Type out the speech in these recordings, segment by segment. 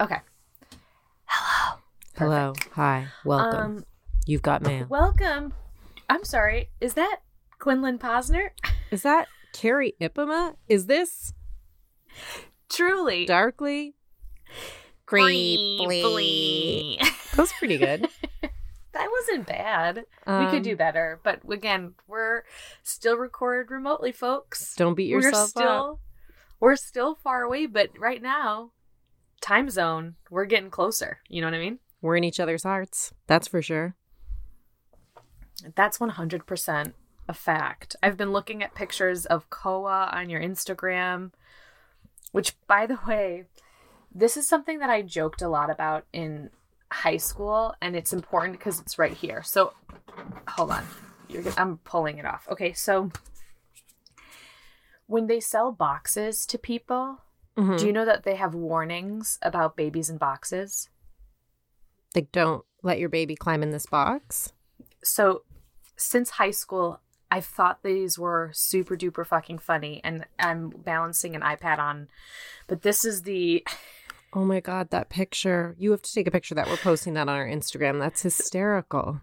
Okay. Hello. Hello. Hi. Welcome. Um, You've got mail. welcome. I'm sorry. Is that Quinlan Posner? Is that Kerry Ipema? Is this Truly. darkly creepy? That was pretty good. that wasn't bad. we Um, could do better, but again, we're still recorded remotely, folks. Don't beat we're yourself still up. we're still far away, but right now, time zone, we're getting closer. You know what I mean? We're in each other's hearts. That's for sure. That's 100% a fact. I've been looking at pictures of Koa on your Instagram, which, by the way, this is something that I joked a lot about in high school, and it's important because it's right here. So, hold on. You're, gonna- I'm pulling it off. Okay, so when they sell boxes to people, Mhm. do you know that they have warnings about babies in boxes? Like, don't let your baby climb in this box. so since high school i thought these were super duper fucking funny and i'm balancing an ipad on but this is the Oh my God, that picture. You have to take a picture that. We're posting that on our Instagram. That's hysterical.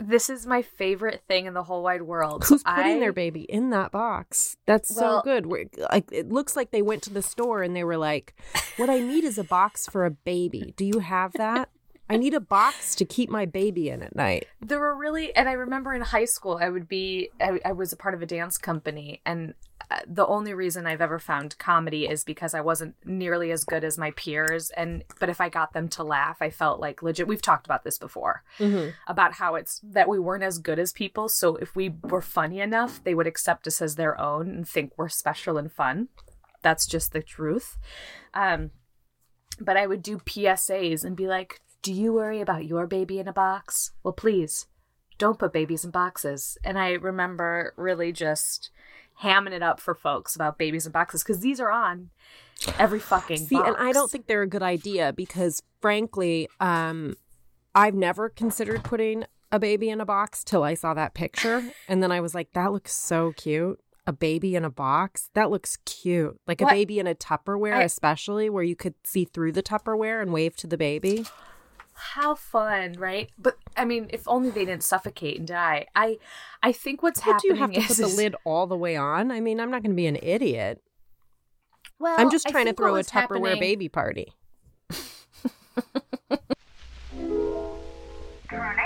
This is my favorite thing in the whole wide world Who's putting I- their baby in that box? That's Well- so good. We're, like it looks like they went to the store and they were like, "What I need is a box for a baby. Do you have that? I need a box to keep my baby in at night." there were really and i remember in high school i would be i, I was a part of a dance company and the only reason i've ever found comedy is because i wasn't nearly as good as my peers and but if i got them to laugh i felt like legit we've talked about this before Mm-hmm. about how it's that we weren't as good as people. So if we were funny enough, they would accept us as their own and think we're special and fun. That's just the truth. Um, but I would do PSAs and be like, Do you worry about your baby in a box? Well, please don't put babies in boxes. And I remember really just hamming it up for folks about babies in boxes because these are on every fucking See, and I don't think they're a good idea because, frankly, um, I've never considered putting a baby in a box till I saw that picture, and then I was like, "That looks so cute." A baby in a box? That looks cute. Like a baby in a Tupperware, I- especially where you could see through the Tupperware and wave to the baby. How fun right but i mean if only they didn't suffocate and die i i think what's But do you happening have to is put the lid all the way on? I mean, I'm not going to be an idiot. well I'm just trying to throw a Tupperware happening- baby party. Truly?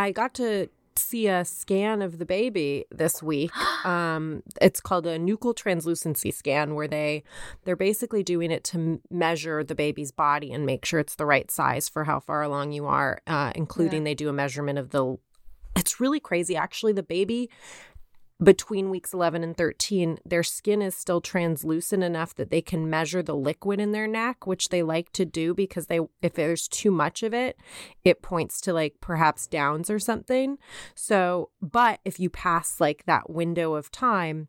I got to see a scan of the baby this week. Um, it's called a nuchal translucency scan, where they they're basically doing it to measure the baby's body and make sure it's the right size for how far along you are. Uh, including they do a measurement of the. It's really crazy, actually. The baby between weeks 11 and 13, their skin is still translucent enough that they can measure the liquid in their neck, which they like to do because they if there's too much of it, it points to like perhaps downs or something. So, but if you pass like that window of time,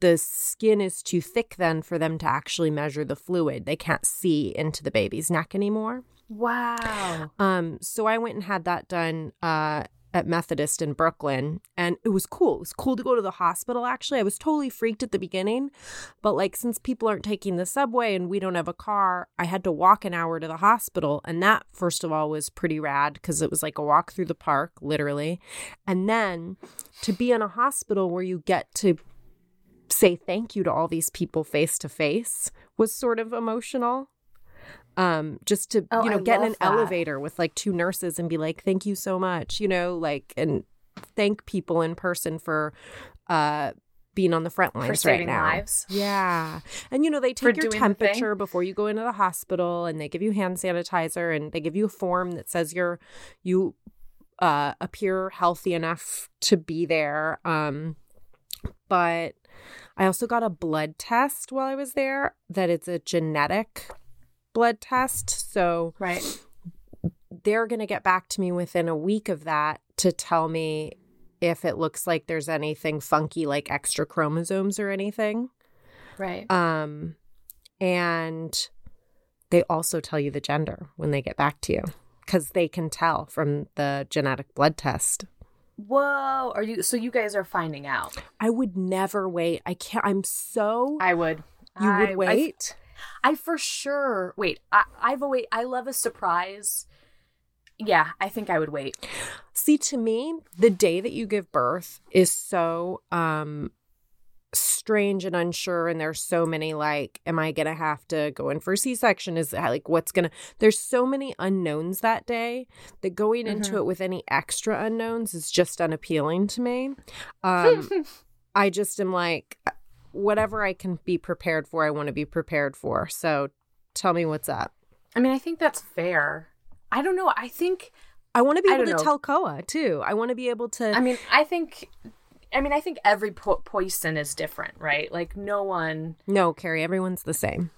the skin is too thick then for them to actually measure the fluid. They can't see into the baby's neck anymore. wow Um, so I went and had that done uh at Methodist in Brooklyn and it was cool. It was cool to go to the hospital actually. I was totally freaked at the beginning, but like since people aren't taking the subway and we don't have a car, I had to walk an hour to the hospital and that first of all was pretty rad cuz it was like a walk through the park literally. And then to be in a hospital where you get to say thank you to all these people face to face was sort of emotional um just to Oh, you know I get in an that. elevator with like two nurses and be like thank you so much you know like and thank people in person for uh being on the front lines for saving right now lives yeah and you know they For take your the thing. temperature before you go into the hospital and they give you hand sanitizer and they give you a form that says you're you uh appear healthy enough to be there um but I also got a blood test while I was there that it's a genetic blood test. So right they're going to get back to me within a week of that to tell me if it looks like there's anything funky like extra chromosomes or anything. right Um And they also tell you the gender when they get back to you because they can tell from the genetic blood test. Whoa, are you? So you guys are finding out? I would never wait. I can't. I'm so. I would. you would I- wait? I, for sure wait. I, I've always. I love a surprise. Yeah, I think I would wait. See, to me, the day that you give birth is so um strange and unsure and there's so many like am i gonna have to go in for a c-section is that like what's gonna there's so many unknowns that day that going into Mhm. it with any extra unknowns is just unappealing to me um i just am like whatever i can be prepared for i want to be prepared for so tell me what's up I mean, I think that's fair. I don't know. I think. i want to be able to know. tell koa too i want to be able to I mean, I think. I mean, I think every po- poison is different, right? Like no one. no Kerry everyone's the same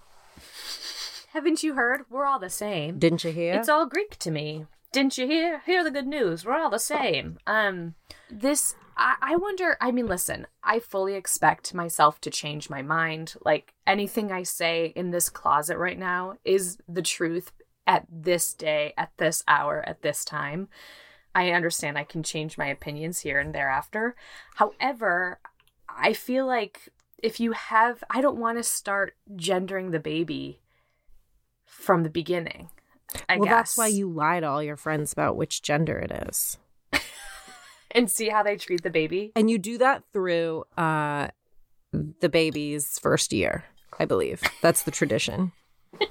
Haven't you heard? We're all the same. didn't you hear It's all Greek to me. Didn't you hear? Hear the good news. We're all the same. Um, this I, I wonder. I mean, listen. I fully expect myself to change my mind. Like anything I say in this closet right now is the truth at this day, at this hour, at this time. I understand I can change my opinions here and thereafter. However, I feel like if you have, I don't want to start gendering the baby from the beginning. I well, that's why you lie to all your friends about which gender it is. And see how they treat the baby. And you do that through uh, the baby's first year, I believe. That's the tradition.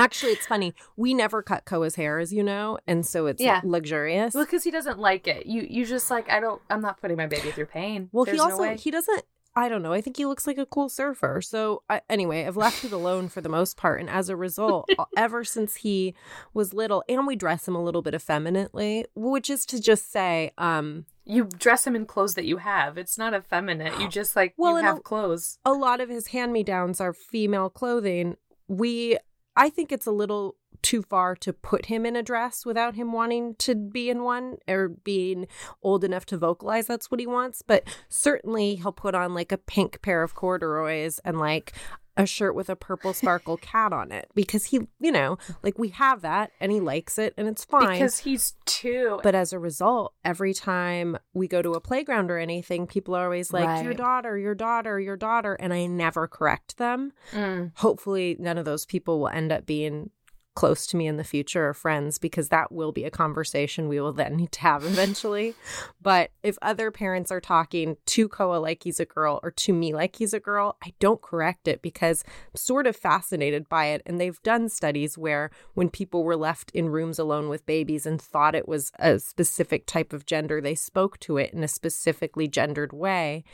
Actually, it's funny. We never cut Koa's hair, as you know, and so it's Yeah. luxurious. Well, because he doesn't like it. You you just like I don't. I'm not putting my baby through pain. Well, There's he no also way. he doesn't. I don't know. I think he looks like a cool surfer. So I, anyway, I've left it alone for the most part, and as a result, ever since he was little, and we dress him a little bit effeminately, which is to just say, um, you dress him in clothes that you have. It's not effeminate. You just like Well, you have a- clothes. a lot of his hand me downs are female clothing. We, I think it's a little too far to put him in a dress without him wanting to be in one or being old enough to vocalize that's what he wants. But certainly he'll put on like a pink pair of corduroys and like a shirt with a purple sparkle cat on it because he, you know, like we have that and he likes it and it's fine. Because he's two. But as a result, every time we go to a playground or anything, people are always like, your daughter, your daughter, your daughter. And I never correct them. Mm. Hopefully, none of those people will end up being close to me in the future or friends because that will be a conversation we will then need to have eventually. but if other parents are talking to Koa like he's a girl or to me like he's a girl, I don't correct it because I'm sort of fascinated by it. And they've done studies where when people were left in rooms alone with babies and thought it was a specific type of gender, they spoke to it in a specifically gendered way.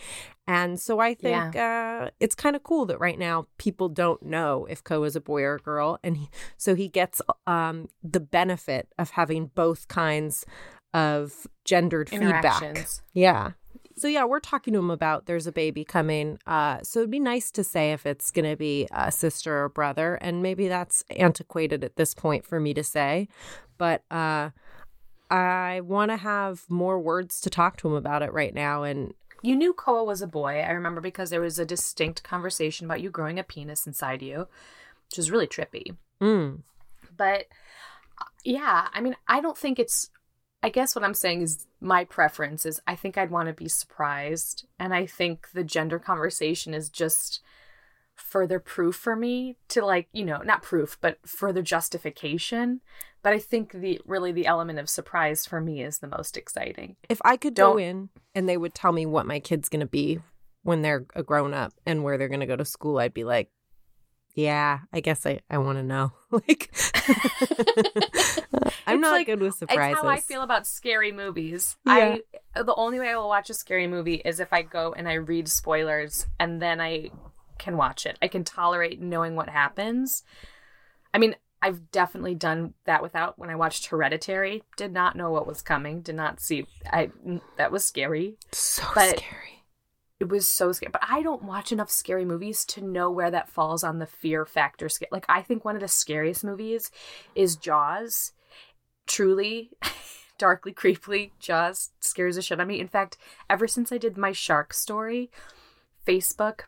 And so I think uh, it's kind of cool that right now people don't know if Koa is a boy or a girl, and he, so he gets um, the benefit of having both kinds of gendered feedback. Yeah. So yeah, we're talking to him about there's a baby coming. Uh, so it'd be nice to say if it's going to be a sister or brother, and maybe that's antiquated at this point for me to say, but uh, I want to have more words to talk to him about it right now, and You knew Koa was a boy. I remember because there was a distinct conversation about you growing a penis inside you, which is really trippy. mm, But yeah, I mean, I don't think it's. I guess what I'm saying is my preference is I think I'd want to be surprised. And I think the gender conversation is just further proof for me to like, you know, not proof, but further justification. But I think the really the element of surprise for me is the most exciting. if I could go Don't- in and they would tell me what my kid's going to be when they're a grown up and where they're going to go to school, I'd be like, yeah, I guess I, I want to know. like, I'm It's not like- good with surprises. It's how I feel about scary movies. Yeah. I the only way I will watch a scary movie is if I go and I read spoilers and then I can watch it. I can tolerate knowing what happens. I mean, I've definitely done that without when I watched Hereditary. Did not know what was coming. Did not see. I that was scary. So but- scary. It was so scary. But I don't watch enough scary movies to know where that falls on the fear factor scale. Like I think one of the scariest movies is Jaws. Truly, darkly, creepily, Jaws scares the shit out of me. In fact, ever since I did my shark story, Facebook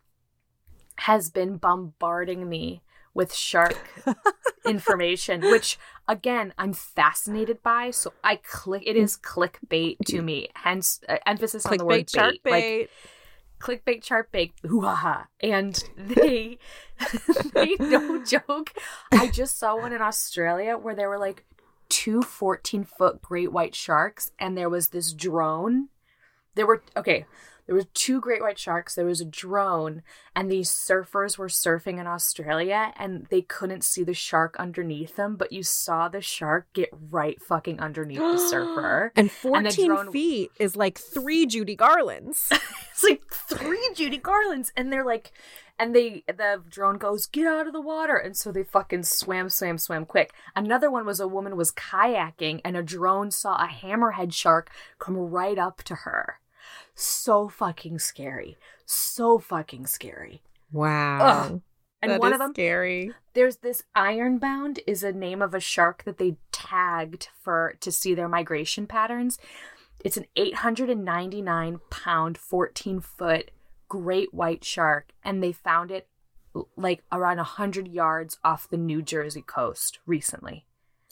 has been bombarding me with shark information, which again I'm fascinated by. So I click. It is clickbait to me. Hence, uh, emphasis on the word Clickbait, shark bait. Like, clickbait chart bait hoo-ha and they they no joke i just saw one in australia where there were like two 14 foot great white sharks and there was this drone there were okay there were two great white sharks there was a drone and these surfers were surfing in australia and they couldn't see the shark underneath them but you saw the shark get right fucking underneath the surfer And And the 14 drone- feet is like three Judy Garlands. it's like three Judy Garlands, and they're like, and they the drone goes, get out of the water, and so they fucking swam, swam, swam quick. Another one was a woman was kayaking, and a drone saw a hammerhead shark come right up to her. So fucking scary, so fucking scary. Wow. Ugh. And That one of them, scary. there's this ironbound is a name of a shark that they tagged for to see their migration patterns it's an 899 pound 14 foot great white shark and they found it like around 100 yards off the new jersey coast recently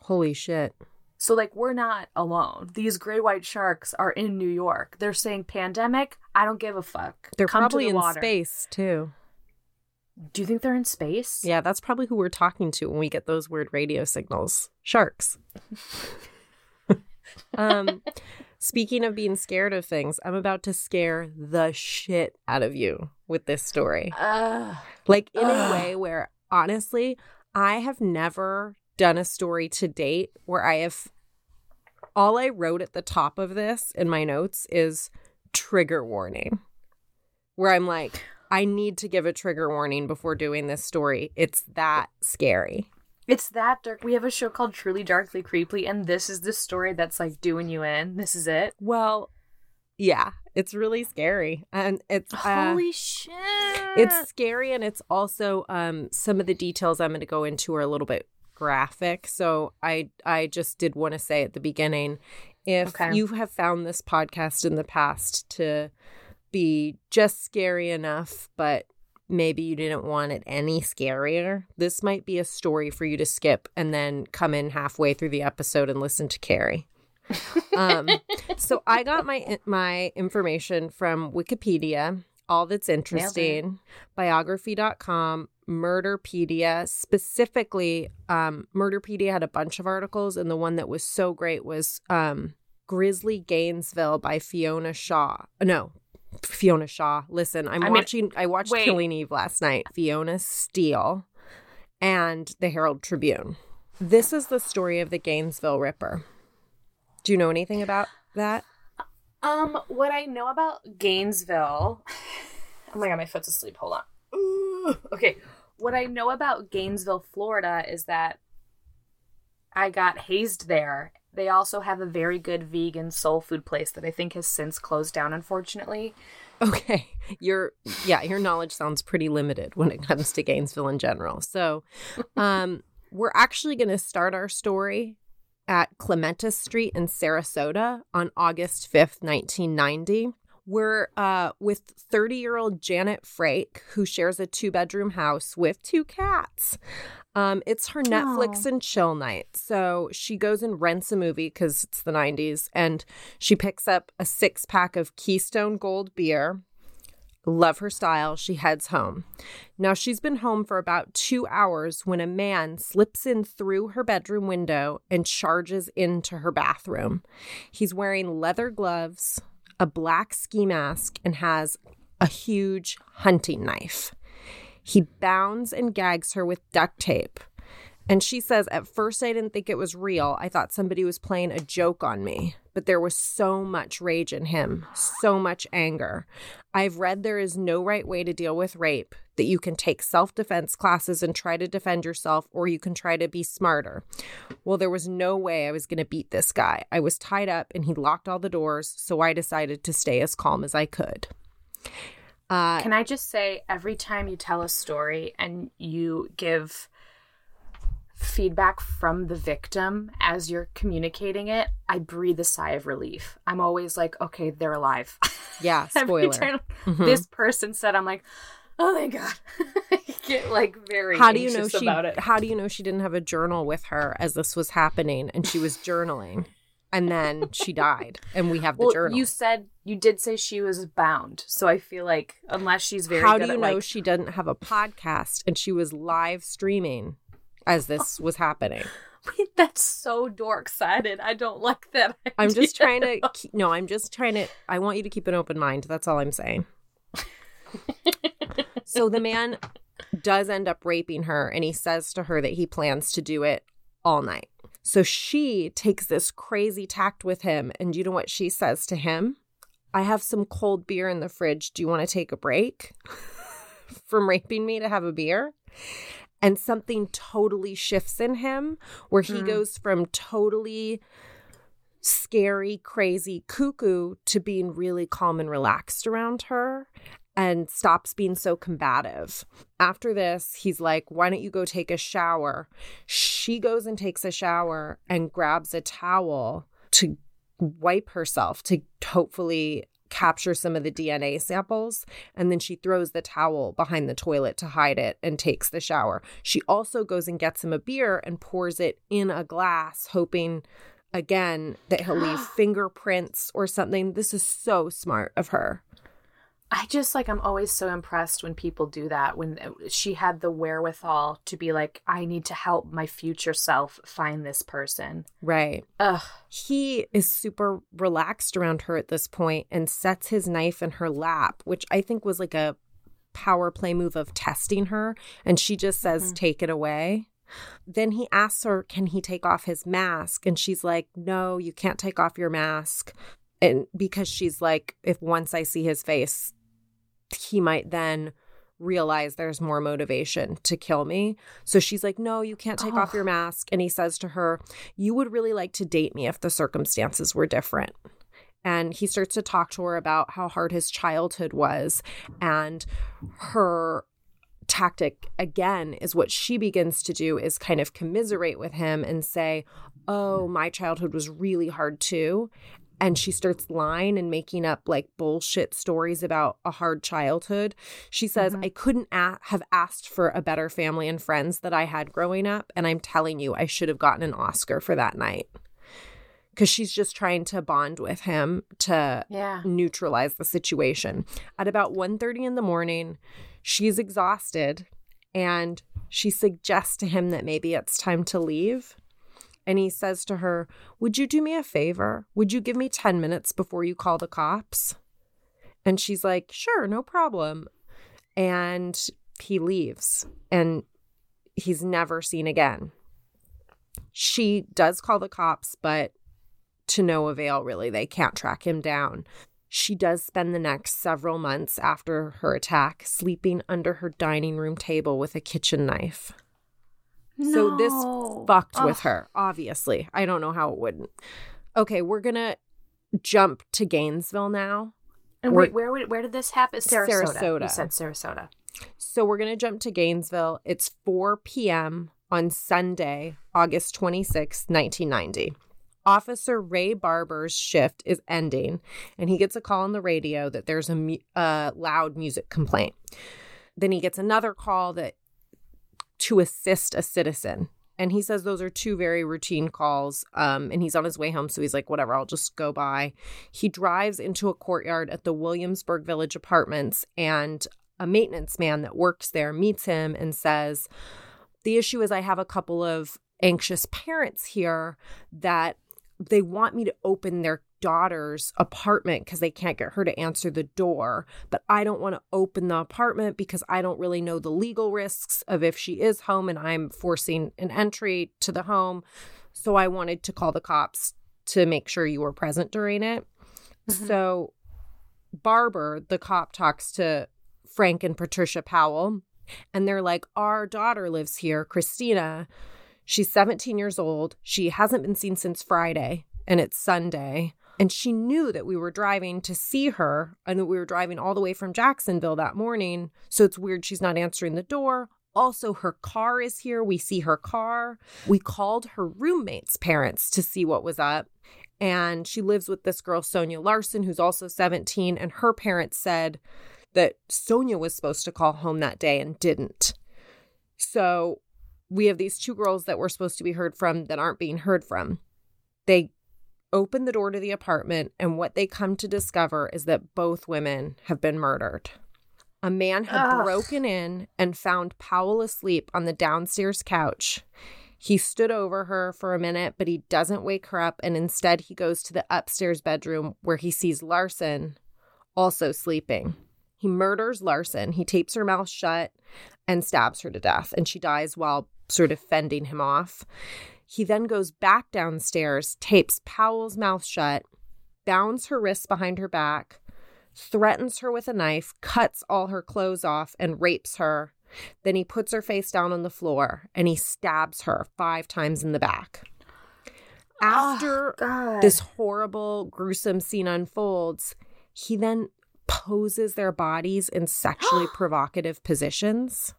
Holy shit. So like we're not alone these gray white sharks are in new york they're saying pandemic i don't give a fuck They're Come probably the in water. space too. do you think they're in space Yeah, that's probably who we're talking to when we get those weird radio signals. Sharks. um speaking of being scared of things, I'm about to scare the shit out of you with this story. Ugh. Like in a way where honestly, I have never done a story to date where I have all I wrote at the top of this in my notes is trigger warning. Where I'm like, I need to give a trigger warning before doing this story. It's that scary. It's that dark. We have a show called Truly Darkly Creepily, and this is the story that's like doing you in. This is it. Well, yeah, it's really scary. And it's uh, Holy shit! it's scary and it's also um some of the details i'm going to go into are a little bit graphic. So i i just did want to say at the beginning if Okay. you have found this podcast in the past to be just scary enough but maybe you didn't want it any scarier this might be a story for you to skip and then come in halfway through the episode and listen to Kerry. Um, so I got my my information from Wikipedia, all that's interesting, biography.com, Murderpedia. Specifically, um, Murderpedia had a bunch of articles, and the one that was so great was um, Grizzly Gainesville by Fiona Shaw. No, Fiona Shaw. Listen, I'm I mean- watching. I watched wait. Killing Eve last night. Fiona Steele and the Herald Tribune. This is the story of the Gainesville Ripper. Do you know anything about that? Um, what I know about Gainesville. Oh my god, my foot's asleep. Hold on. Ooh. Okay, what I know about Gainesville, Florida, is that I got hazed there. They also have a very good vegan soul food place that I think has since closed down, unfortunately. Okay. Your yeah, your knowledge sounds pretty limited when it comes to Gainesville in general. So, um we're actually going to start our story at Clementis Street in Sarasota on August 5th, 1990. We're uh, with 30 year old Janet Frake, who shares a two bedroom house with two cats. Um, it's her Netflix and chill night. So she goes and rents a movie because it's the 90s and she picks up a six pack of Keystone Gold beer. Love her style. She heads home. Now, she's been home for about two hours when a man slips in through her bedroom window and charges into her bathroom. He's wearing leather gloves, a black ski mask, and has a huge hunting knife. He bounds and gags her with duct tape. And she says, At first, I didn't think it was real. I thought somebody was playing a joke on me. But there was so much rage in him, so much anger. I've read there is no right way to deal with rape, that you can take self defense classes and try to defend yourself, or you can try to be smarter. Well, there was no way I was going to beat this guy. I was tied up and he locked all the doors, so I decided to stay as calm as I could. Uh, Can I just say, every time you tell a story and you give feedback from the victim as you're communicating it, I breathe a sigh of relief. I'm always like, okay, they're alive. yeah, spoiler. time Mhm. this person said, I'm like, Oh thank God. Get like very How do you know she about it. how do you know she didn't have a journal with her as this was happening and she was journaling and then she died and we have the well, journal. you said you did say she was bound, so I feel like unless she's very how do you at, know like, she didn't have a podcast and she was live streaming as this was happening? Wait, that's so dork sided. I don't like that. I'm just trying to keep, no, I'm just trying to I want you to keep an open mind. That's all I'm saying. so the man does end up raping her and he says to her that he plans to do it all night. So she takes this crazy tact with him and you know what she says to him? I have some cold beer in the fridge. Do you want to take a break from raping me to have a beer? And something totally shifts in him where he Mm. goes from totally scary, crazy, cuckoo to being really calm and relaxed around her and stops being so combative. After this, he's like, Why don't you go take a shower? She goes and takes a shower and grabs a towel to wipe herself to hopefully capture some of the DNA samples. And then she throws the towel behind the toilet to hide it and takes the shower. She also goes and gets him a beer and pours it in a glass, hoping again that he'll leave fingerprints or something. This is so smart of her. I just like I'm always so impressed when people do that. When uh, she had the wherewithal to be like, I need to help my future self find this person. Right. Ugh. He is super relaxed around her at this point and sets his knife in her lap, which I think was like a power play move of testing her. And she just says, Mhm. Take it away. Then he asks her, Can he take off his mask? And she's like, No, you can't take off your mask. And because she's like, If once I see his face, he might then realize there's more motivation to kill me. So she's like, No, you can't take off your oh. mask. And he says to her, You would really like to date me if the circumstances were different. And he starts to talk to her about how hard his childhood was. And her tactic, again, is what she begins to do is kind of commiserate with him and say, Oh, my childhood was really hard too. And she starts lying and making up like bullshit stories about a hard childhood. She says, Mhm. I couldn't a- have asked for a better family and friends that I had growing up. And I'm telling you, I should have gotten an Oscar for that night. Because she's just trying to bond with him to Yeah. neutralize the situation. At about 1:30 in the morning, she's exhausted and she suggests to him that maybe it's time to leave. And he says to her, "Would you do me a favor? Would you give me 10 minutes before you call the cops?" And she's like, "Sure, no problem." And he leaves and he's never seen again. She does call the cops, but to no avail, really. They can't track him down. She does spend the next several months after her attack sleeping under her dining room table with a kitchen knife. So this Fucked Ugh. with her, obviously. I don't know how it wouldn't. Okay, we're going to jump to Gainesville now. And wait, where where did this happen? Sarasota. Sarasota. You said Sarasota. So we're going to jump to Gainesville. It's 4 p.m. on Sunday, August 26, 1990. Officer Ray Barber's shift is ending, and he gets a call on the radio that there's a mu- uh, loud music complaint. Then he gets another call that to assist a citizen. And he says those are two very routine calls. Um, and he's on his way home. So he's like, whatever, I'll just go by. He drives into a courtyard at the Williamsburg Village Apartments, and a maintenance man that works there meets him and says, The issue is, I have a couple of anxious parents here that they want me to open their daughter's apartment because they can't get her to answer the door. But I don't want to open the apartment because I don't really know the legal risks of if she is home and I'm forcing an entry to the home. So I wanted to call the cops to make sure you were present during it. Mhm. So Barber, the cop, talks to Frank and Patricia Powell, and they're like, Our daughter lives here, Christina. She's 17 years old. She hasn't been seen since Friday, and it's Sunday. And she knew that we were driving to see her and that we were driving all the way from Jacksonville that morning. So it's weird she's not answering the door. Also, her car is here. We see her car. We called her roommate's parents to see what was up. And she lives with this girl, Sonja Larson, who's also 17. And her parents said that Sonia was supposed to call home that day and didn't. So we have these two girls that were supposed to be heard from that aren't being heard from. They open the door to the apartment, and what they come to discover is that both women have been murdered. A man had Ugh. broken in and found Powell asleep on the downstairs couch. He stood over her for a minute, but he doesn't wake her up, and instead he goes to the upstairs bedroom where he sees Larson also sleeping. He murders Larson. He tapes her mouth shut and stabs her to death, and she dies while sort of fending him off. He then goes back downstairs, tapes Powell's mouth shut, bounds her wrists behind her back, threatens her with a knife, cuts all her clothes off, and rapes her. Then he puts her face down on the floor and he stabs her five times in the back. Ah, After God. this horrible, gruesome scene unfolds, he then poses their bodies in sexually provocative positions.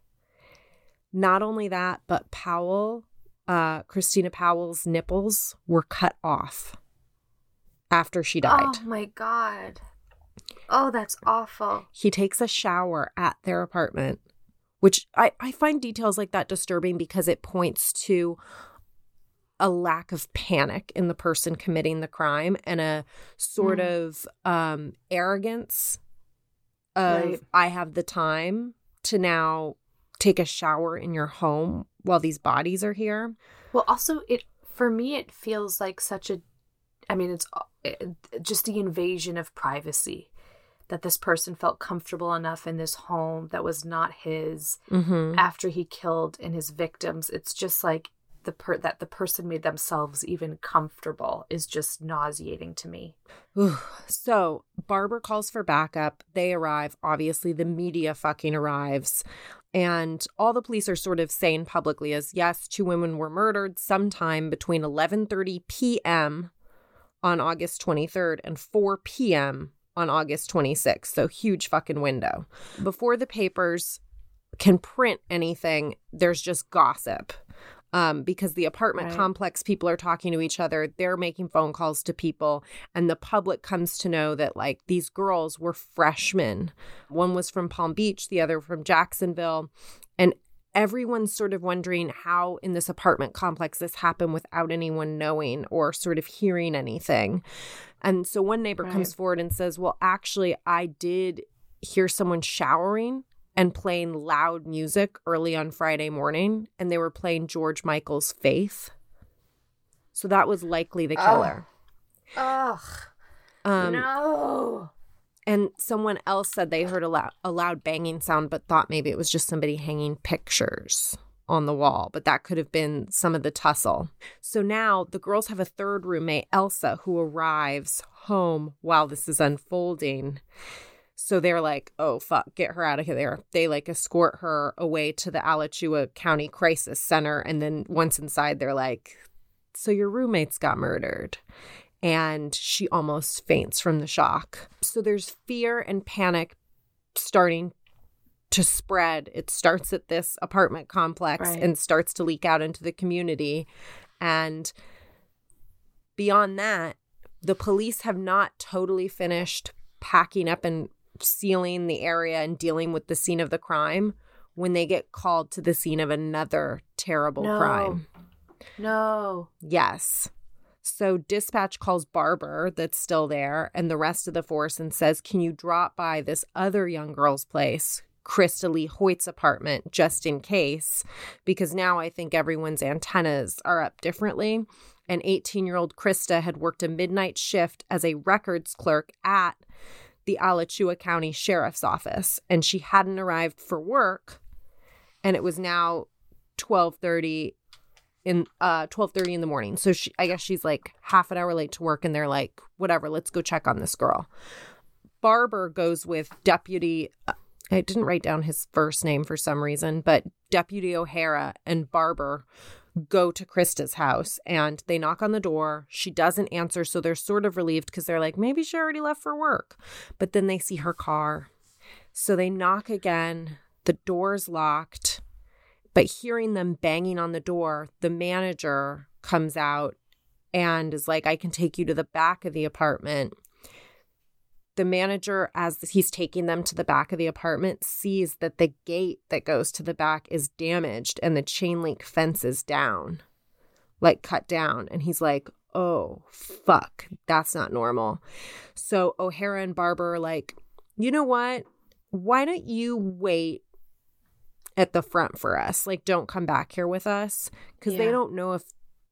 Not only that, but Powell, uh, Christina Powell's nipples were cut off after she died. Oh my God. Oh, that's awful. He takes a shower at their apartment, which I, I find details like that disturbing because it points to a lack of panic in the person committing the crime and a sort Mm. of um, arrogance of Right. I have the time to now take a shower in your home while these bodies are here. Well, also, it for me, it feels like such a. I mean, it's uh, it, just the invasion of privacy that this person felt comfortable enough in this home that was not his Mm-hmm. after he killed and his victims. It's just like the per that the person made themselves even comfortable is just nauseating to me. So Barber calls for backup. They arrive. Obviously, the media fucking arrives. And all the police are sort of saying publicly is yes, two women were murdered sometime between 11:30 p.m. on August 23rd and 4 p.m. on August 26th. So huge fucking window. Before the papers can print anything, there's just gossip. Um, because the apartment Right. complex people are talking to each other, they're making phone calls to people, and the public comes to know that like these girls were freshmen. One was from Palm Beach, the other from Jacksonville, and everyone's sort of wondering how in this apartment complex this happened without anyone knowing or sort of hearing anything. And so one neighbor comes forward and says, "Well, actually, I did hear someone showering." And playing loud music early on Friday morning, and they were playing George Michael's Faith. So that was likely the killer. Ugh. Um, no. And someone else said they heard a loud, a loud banging sound, but thought maybe it was just somebody hanging pictures on the wall. But that could have been some of the tussle. So now the girls have a third roommate, Elsa, who arrives home while this is unfolding. So they're like, oh, fuck, get her out of there. They like escort her away to the Alachua County Crisis Center. And then once inside, they're like, so your roommates got murdered and she almost faints from the shock. So there's fear and panic starting to spread. It starts at this apartment complex Right. and starts to leak out into the community. And beyond that, the police have not totally finished packing up and sealing the area and dealing with the scene of the crime when they get called to the scene of another terrible No. crime. No. Yes. So dispatch calls Barber, that's still there, and the rest of the force and says, Can you drop by this other young girl's place, Christa Leigh Hoyt's apartment, just in case? Because now I think everyone's antennas are up differently. And 18 year old Krista had worked a midnight shift as a records clerk at the Alachua County Sheriff's Office, and she hadn't arrived for work. And it was now 1230 in uh 12:30 in the morning. So she I guess she's like half an hour late to work and they're like whatever, let's go check on this girl. Barber goes with deputy I didn't write down his first name for some reason, but Deputy O'Hara and Barber go to Christa's house and they knock on the door. She doesn't answer, so they're sort of relieved because they're like, maybe she already left for work. But then they see her car. So they knock again. The door's locked. But hearing them banging on the door, the manager comes out and is like, I can take you to the back of the apartment. The manager, as he's taking them to the back of the apartment, sees that the gate that goes to the back is damaged and the chain link fence is down, like cut down. And he's like, oh, fuck, that's not normal. So O'Hara and Barber are like, you know what? Why don't you wait at the front for us? Like, don't come back here with us because they don't know if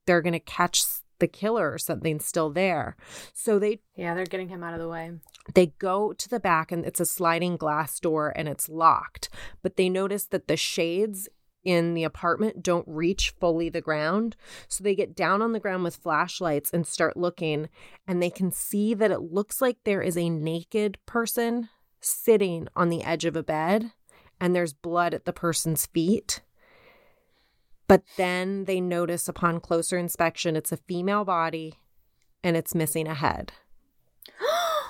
they're going to catch the killer or something still there. So they Yeah, they're getting him out of the way. they go to the back and it's a sliding glass door and it's locked but they notice that the shades in the apartment don't reach fully the ground so they get down on the ground with flashlights and start looking and they can see that it looks like there is a naked person sitting on the edge of a bed and there's blood at the person's feet but then they notice upon closer inspection it's a female body and it's missing a head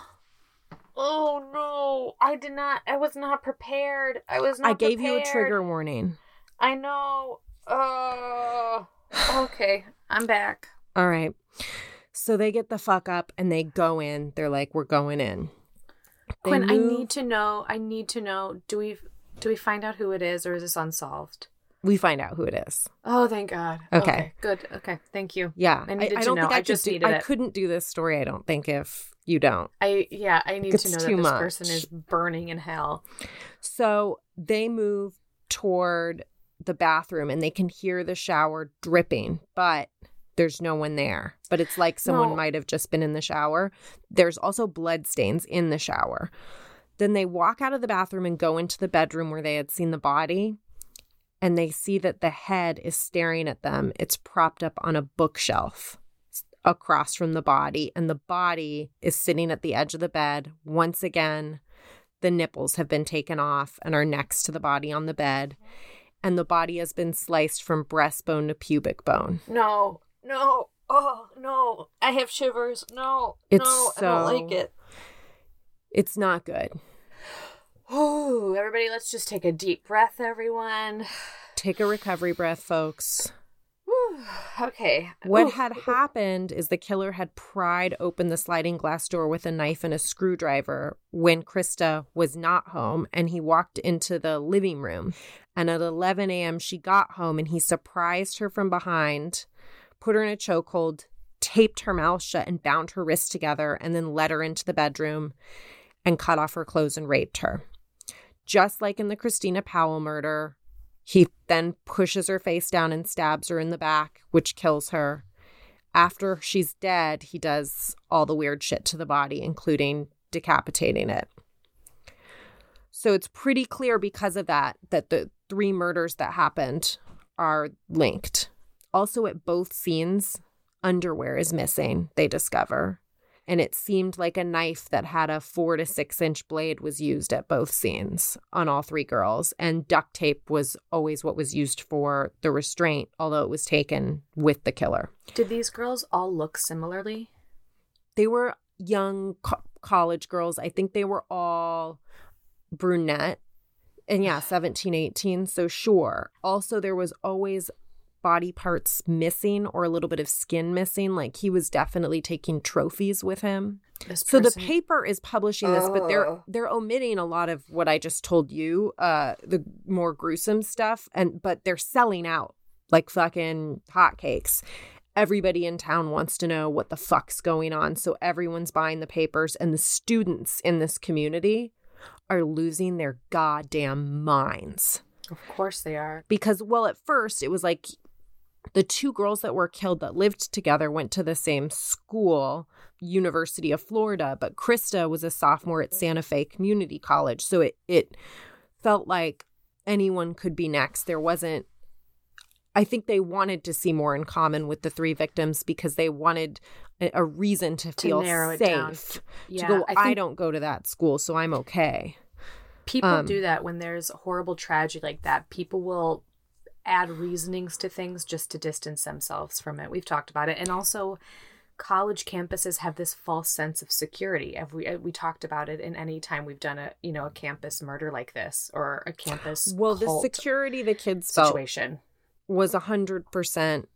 Oh no! I did not. I was not prepared. I was not. I gave you a trigger warning. I know. Oh. okay, I'm back. All right. So they get the fuck up and they go in. They're like, we're going in. They Quinn, I need to know. I need to know. Do we do we find out who it is, or is this unsolved? We find out who it is. Oh, thank God. Okay. good. Okay, thank you. Yeah. I needed to don't know. think I, I just do- needed I couldn't do this story, I don't think, if you don't. I yeah. I need It's to know that this much. person is burning in hell. So they move toward the bathroom and they can hear the shower dripping, but there's no one there. But it's like someone No. might have just been in the shower. There's also blood stains in the shower. Then they walk out of the bathroom and go into the bedroom where they had seen the body. And they see that the head is staring at them. It's propped up on a bookshelf across from the body. And the body is sitting at the edge of the bed. Once again, the nipples have been taken off and are next to the body on the bed. And the body has been sliced from breastbone to pubic bone. No, no. Oh no! I have shivers. No, It's no, I don't like it. It's not good. Oh, everybody, let's just take a deep breath, everyone. Take a recovery breath, folks. Whew. Okay. What Ooh. had happened is the killer had pried open the sliding glass door with a knife and a screwdriver when Christa was not home and he walked into the living room. And at 11 a.m., she got home and he surprised her from behind, put her in a chokehold, taped her mouth shut, and bound her wrists together, and then led her into the bedroom and cut off her clothes and raped her. Just like in the Christina Powell murder, he then pushes her face down and stabs her in the back, which kills her. After she's dead, he does all the weird shit to the body, including decapitating it. So it's pretty clear because of that that the three murders that happened are linked. Also, at both scenes, underwear is missing, they discover. And it seemed like a knife that had a four to six inch blade was used at both scenes on all three girls. And duct tape was always what was used for the restraint, although it was taken with the killer. Did these girls all look similarly? They were young co- college girls. I think they were all brunette. And yeah, 17, 18. So sure. Also, there was always body parts missing or a little bit of skin missing. Like he was definitely taking trophies with him. So the paper is publishing this, but they're they're omitting a lot of what I just told you, uh, the more gruesome stuff, and but they're selling out like fucking hotcakes. Everybody in town wants to know what the fuck's going on, so everyone's buying the papers, and the students in this community are losing their goddamn minds Of course they are. because well at first it was like the two girls that were killed that lived together went to the same school university of florida but Christa was a sophomore at santa fe community college so it it felt like anyone could be next there wasn't i think they wanted to see more in common with the three victims because they wanted a, a reason to To feel safe down. to Yeah, go I I, don't go to that school so i'm okay People Um, do that when there's a horrible tragedy like that. People will add reasonings to things just to distance themselves from it. We've talked about it. And also college campuses have this false sense of security. Have we we talked about it in any time we've done a, you know, a campus murder like this or a campus well the security the kids situation. was a hundred percent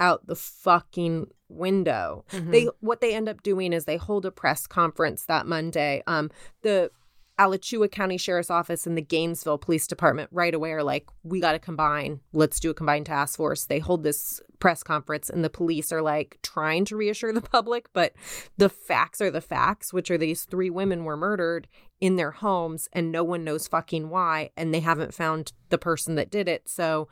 out the fucking window. Mhm. They what they end up doing is they hold a press conference that Monday. Um, the Alachua County Sheriff's Office and the Gainesville Police Department right away are like, we got to combine. Let's do a combined task force. They hold this press conference, and the police are like trying to reassure the public, but the facts are the facts, which are these three women were murdered in their homes, and no one knows fucking why, and they haven't found the person that did it. So,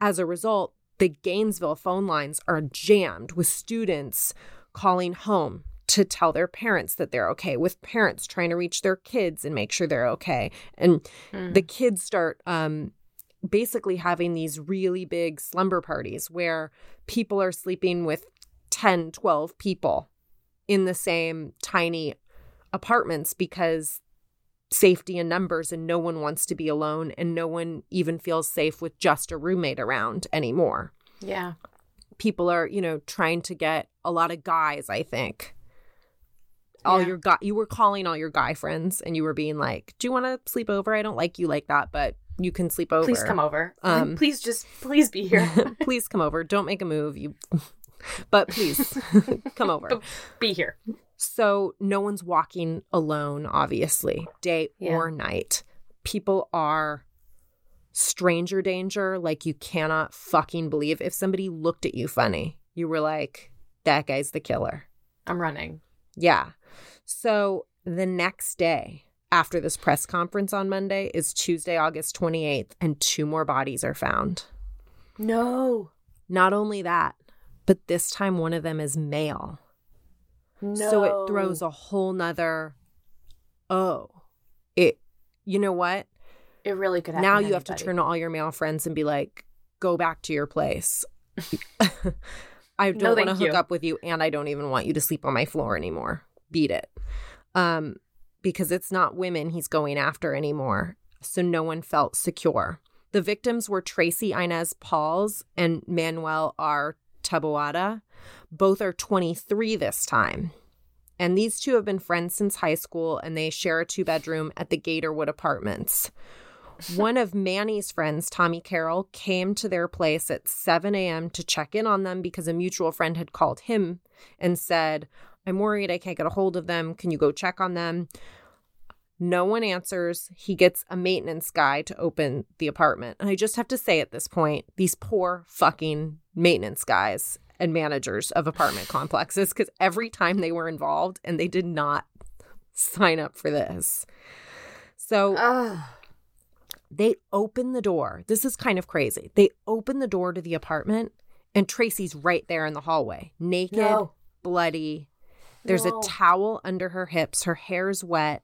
as a result, the Gainesville phone lines are jammed with students calling home to tell their parents that they're okay, with parents trying to reach their kids and make sure they're okay. And Mm. the kids start um, basically having these really big slumber parties where people are sleeping with 10, 12 people in the same tiny apartments because safety in numbers and no one wants to be alone and no one even feels safe with just a roommate around anymore. yeah. People are, you know, trying to get a lot of guys, I think. All Yeah. your guy you were calling all your guy friends and you were being like, "Do you want to sleep over? I don't like you like that, but you can sleep over." Please come over. Um, please just please be here. please come over. Don't make a move. You but please come over. Be here. So no one's walking alone, obviously, day Yeah. or night. People are stranger danger, like you cannot fucking believe. If somebody looked at you funny, you were like, that guy's the killer. I'm running. Yeah. So the next day after this press conference on Monday is Tuesday, August 28th, and two more bodies are found. No. Not only that, but this time one of them is male. No. So it throws a whole nother oh. It you know what? It really could happen. Now you have to turn to all your male friends and be like, go back to your place. I don't want to hook you. up with you and I don't even want you to sleep on my floor anymore. Beat it. Um, because it's not women he's going after anymore. So no one felt secure. The victims were Tracy Inez Paules and Manuel R. Taboada. Both are 23 this time. And these two have been friends since high school and they share a two bedroom at the Gatorwood Apartments. One of Manny's friends, Tommy Carroll, came to their place at 7 a.m. to check in on them because a mutual friend had called him and said, I'm worried I can't get a hold of them. Can you go check on them? No one answers. He gets a maintenance guy to open the apartment. And I just have to say at this point, these poor fucking maintenance guys and managers of apartment complexes, because every time they were involved and they did not sign up for this. So they open the door. This is kind of crazy. They open the door to the apartment, and Tracy's right there in the hallway, naked, No. bloody. There's No. a towel under her hips. Her hair's wet.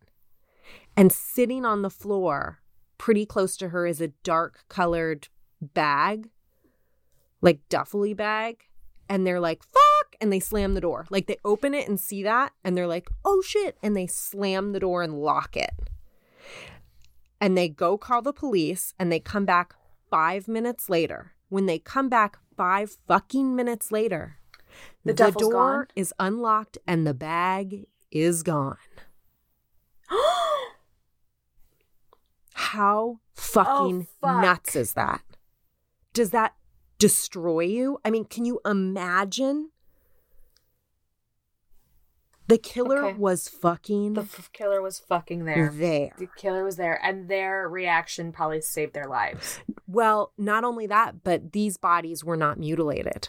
And sitting on the floor, pretty close to her, is a dark colored bag, like duffely bag. And they're like, fuck. And they slam the door. Like they open it and see that. And they're like, oh shit. And they slam the door and lock it. And they go call the police and they come back five minutes later. When they come back five fucking minutes later, The the, door gone? is unlocked and the bag is gone. How fucking Oh, fuck. nuts is that? Does that destroy you? I mean, can you imagine? The killer Okay. was fucking the f- killer was fucking there. there. The killer was there, and their reaction probably saved their lives. Well, not only that, but these bodies were not mutilated.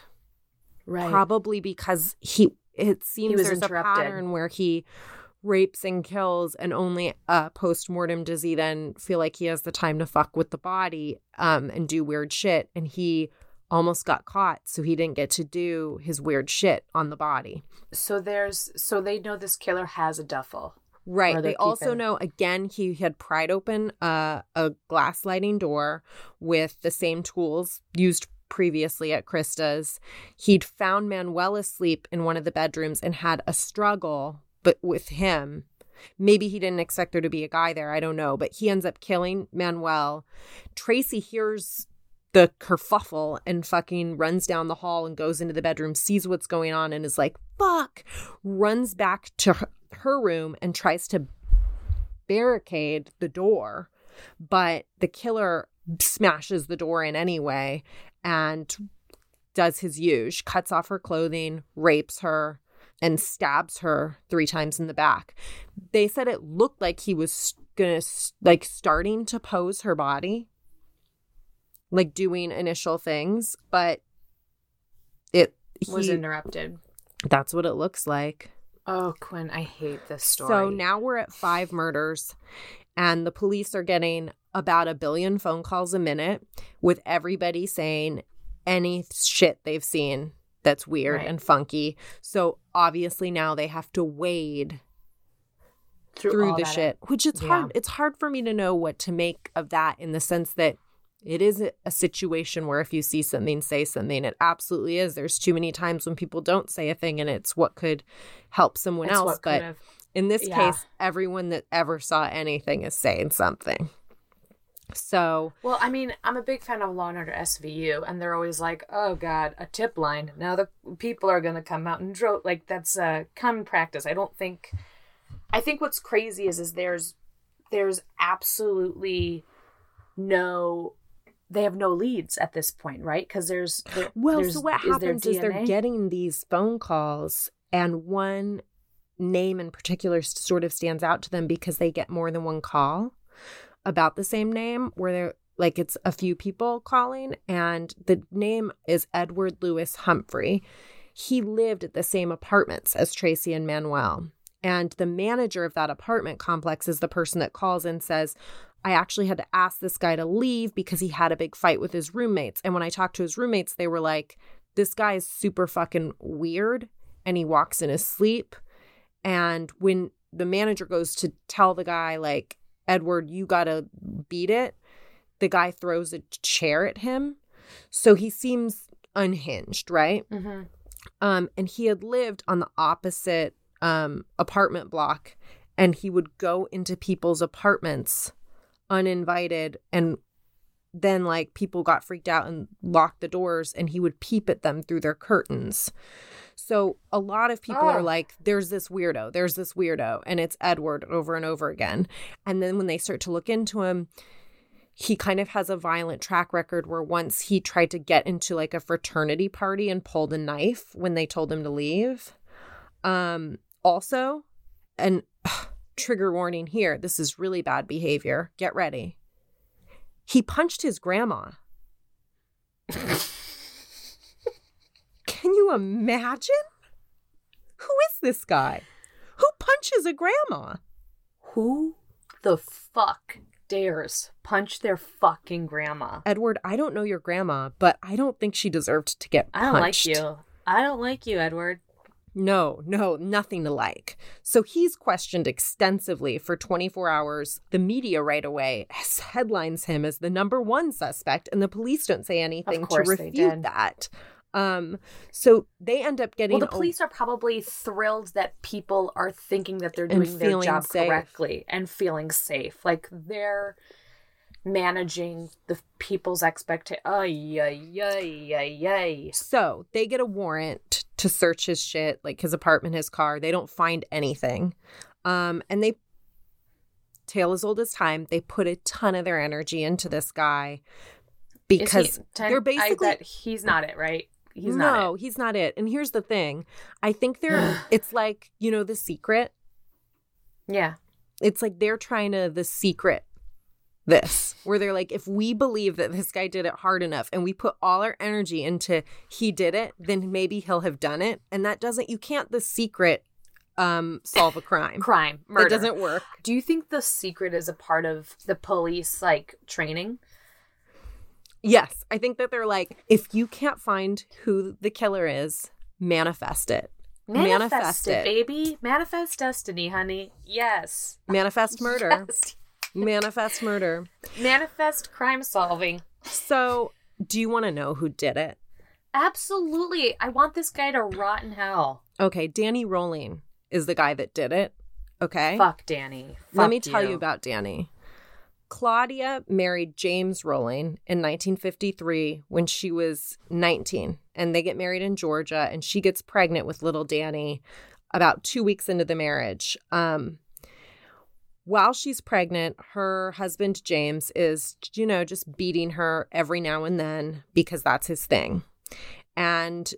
Right. Probably because he it seems was there's interrupted. a pattern where he rapes and kills and only uh post-mortem does he then feel like he has the time to fuck with the body um and do weird shit and he almost got caught so he didn't get to do his weird shit on the body so there's so they know this killer has a duffel. Right. They also know again he had pried open uh, a glass sliding door with the same tools used previously at Christa's. He'd found Manuel asleep in one of the bedrooms and had a struggle, but with him. Maybe he didn't expect there to be a guy there. I don't know. But he ends up killing Manuel. Tracy hears the kerfuffle and fucking runs down the hall and goes into the bedroom, sees what's going on, and is like, fuck, runs back to her, room and tries to barricade the door. But the killer smashes the door in anyway and does his huge, cuts off her clothing, rapes her, and stabs her three times in the back. They said it looked like he was gonna like starting to pose her body, like doing initial things, but it Was interrupted. that's what it looks like. Oh, Quinn, I hate this story. So now we're at five murders, and the police are getting about a billion phone calls a minute with everybody saying any shit they've seen that's weird Right. and funky. So obviously now they have to wade through all the shit, which it's Yeah. hard. It's hard for me to know what to make of that in the sense that it is a- situation where if you see something, say something. It absolutely is. There's too many times when people don't say a thing, and it's what could help someone It's else. But in this Yeah. case, everyone that ever saw anything is saying something. So Well, I mean, I'm a big fan of Law and Order SVU, and they're always like, "Oh God, a tip line." Now the people are gonna come out and dro like that's a common practice. I don't think. I think what's crazy is is there's there's absolutely no. They have no leads at this point, right? Because there's there- Well, there's- so what is happens is they're getting these phone calls, and one name in particular sort of stands out to them because they get more than one call about the same name, where they're like it's a few people calling, and the name is Edward Lewis Humphrey. He lived at the same apartments as Tracy and Manuel. And the manager of that apartment complex is the person that calls and says, I actually had to ask this guy to leave because he had a big fight with his roommates. And when I talked to his roommates, they were like, this guy is super fucking weird and he walks in his sleep. And when the manager goes to tell the guy, like, Edward, you gotta beat it, the guy throws a chair at him. So he seems unhinged, right? Mhm. Um, and he had lived on the opposite um, apartment block, and he would go into people's apartments uninvited, and then like people got freaked out and locked the doors, and he would peep at them through their curtains. So a lot of people are Oh. like, "There's this weirdo, there's this weirdo," and it's Edward over and over again. And then when they start to look into him, he kind of has a violent track record where once he tried to get into like a fraternity party and pulled a knife when they told him to leave. Um also and trigger warning here, this is really bad behavior. Get ready. He punched his grandma. Can you imagine? Who is this guy? Who punches a grandma? Who the fuck dares punch their fucking grandma? Edward, I don't know your grandma, but I don't think she deserved to get punched. I don't like you. I don't like you, Edward. No, no, nothing to like. So he's questioned extensively for 24 hours. The media right away has- headlines him as the number one suspect, and the police don't say anything to refute that. Um, so they end up getting Well, the a- police are probably thrilled that people are thinking that they're doing their job safe. correctly and feeling safe. Like they're managing the people's expectation. Ay, ay, ay, ay, ay. So they get a warrant to search his shit, like his apartment, his car. They don't find anything. Um, and they, tale as old as time, they put a ton of their energy into this guy Is he- because ten- they're basically I he's not it, right? He's no, not it. he's not it. And here's the thing I think they're, it's like, you know, the secret. Yeah. It's like they're trying to, the secret this, where they're like, if we believe that this guy did it hard enough and we put all our energy into he did it, then maybe he'll have done it. And that doesn't, you can't, the secret um solve a crime. Crime, murder. It doesn't work. Do you think the secret is a part of the police like training? Yes, I think that they're like, if you can't find who the killer is, manifest it. Manifest, Manifest it, it. baby. Manifest destiny, honey. Yes. Manifest murder. Yes. Manifest murder. Manifest crime solving. So, do you want to know who did it? Absolutely. I want this guy to rot in hell. Okay, Danny Rolling is the guy that did it. Okay. Fuck Danny. Let Fuck me tell you about Danny. Claudia married James Rolling in 1953 when she was 19, and they get married in Georgia, and she gets pregnant with little Danny about two weeks into the marriage. Um, while she's pregnant, her husband James is, you know, just beating her every now and then because that's his thing. and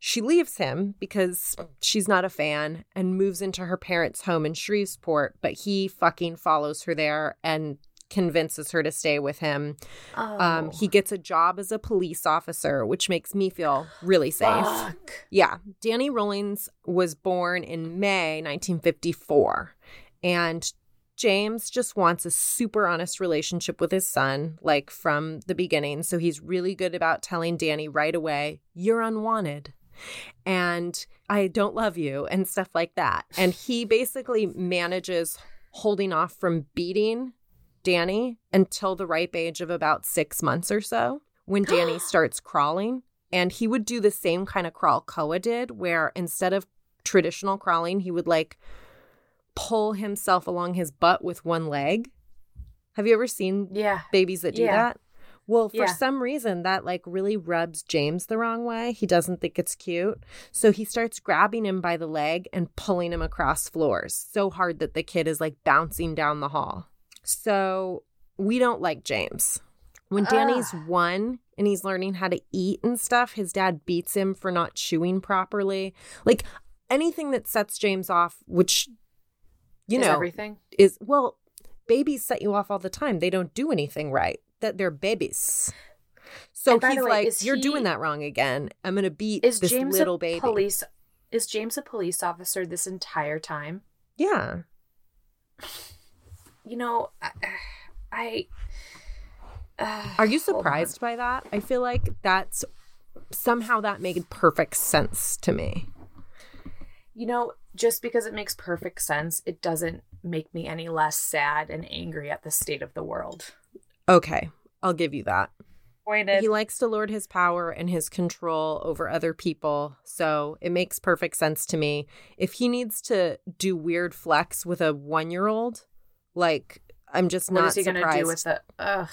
she leaves him because she's not a fan and moves into her parents' home in Shreveport, but he fucking follows her there and convinces her to stay with him. Oh. Um, he gets a job as a police officer, which makes me feel really safe. Fuck. Yeah. Danny Rollins was born in May 1954. And James just wants a super honest relationship with his son, like from the beginning. So he's really good about telling Danny right away, you're unwanted. And I don't love you, and stuff like that. And he basically manages holding off from beating Danny until the ripe age of about six months or so when Danny starts crawling. And he would do the same kind of crawl Koa did, where instead of traditional crawling, he would like pull himself along his butt with one leg. Have you ever seen Yeah. babies that do Yeah. that? Well, for Yeah. some reason, that like really rubs James the wrong way. He doesn't think it's cute. So he starts grabbing him by the leg and pulling him across floors so hard that the kid is like bouncing down the hall. So we don't like James. When ah. Danny's Ugh. one and he's learning how to eat and stuff, his dad beats him for not chewing properly. Like anything that sets James off, which, you Is know, everything. is well, babies set you off all the time. They don't do anything right. That they're babies. So And by the he's way, like, "You're he- doing that wrong again. I'm gonna beat Is this James little a baby." police? Is James a police officer this entire time? Yeah, You know, I. I uh, are you surprised by that? I feel like that's somehow that made perfect sense to me. You know, just because it makes perfect sense, it doesn't make me any less sad and angry at the state of the world. Okay, I'll give you that. Pointed. He likes to lord his power and his control over other people, so it makes perfect sense to me. If he needs to do weird flex with a one-year-old, like I'm just what not is he going to do with the? Ugh.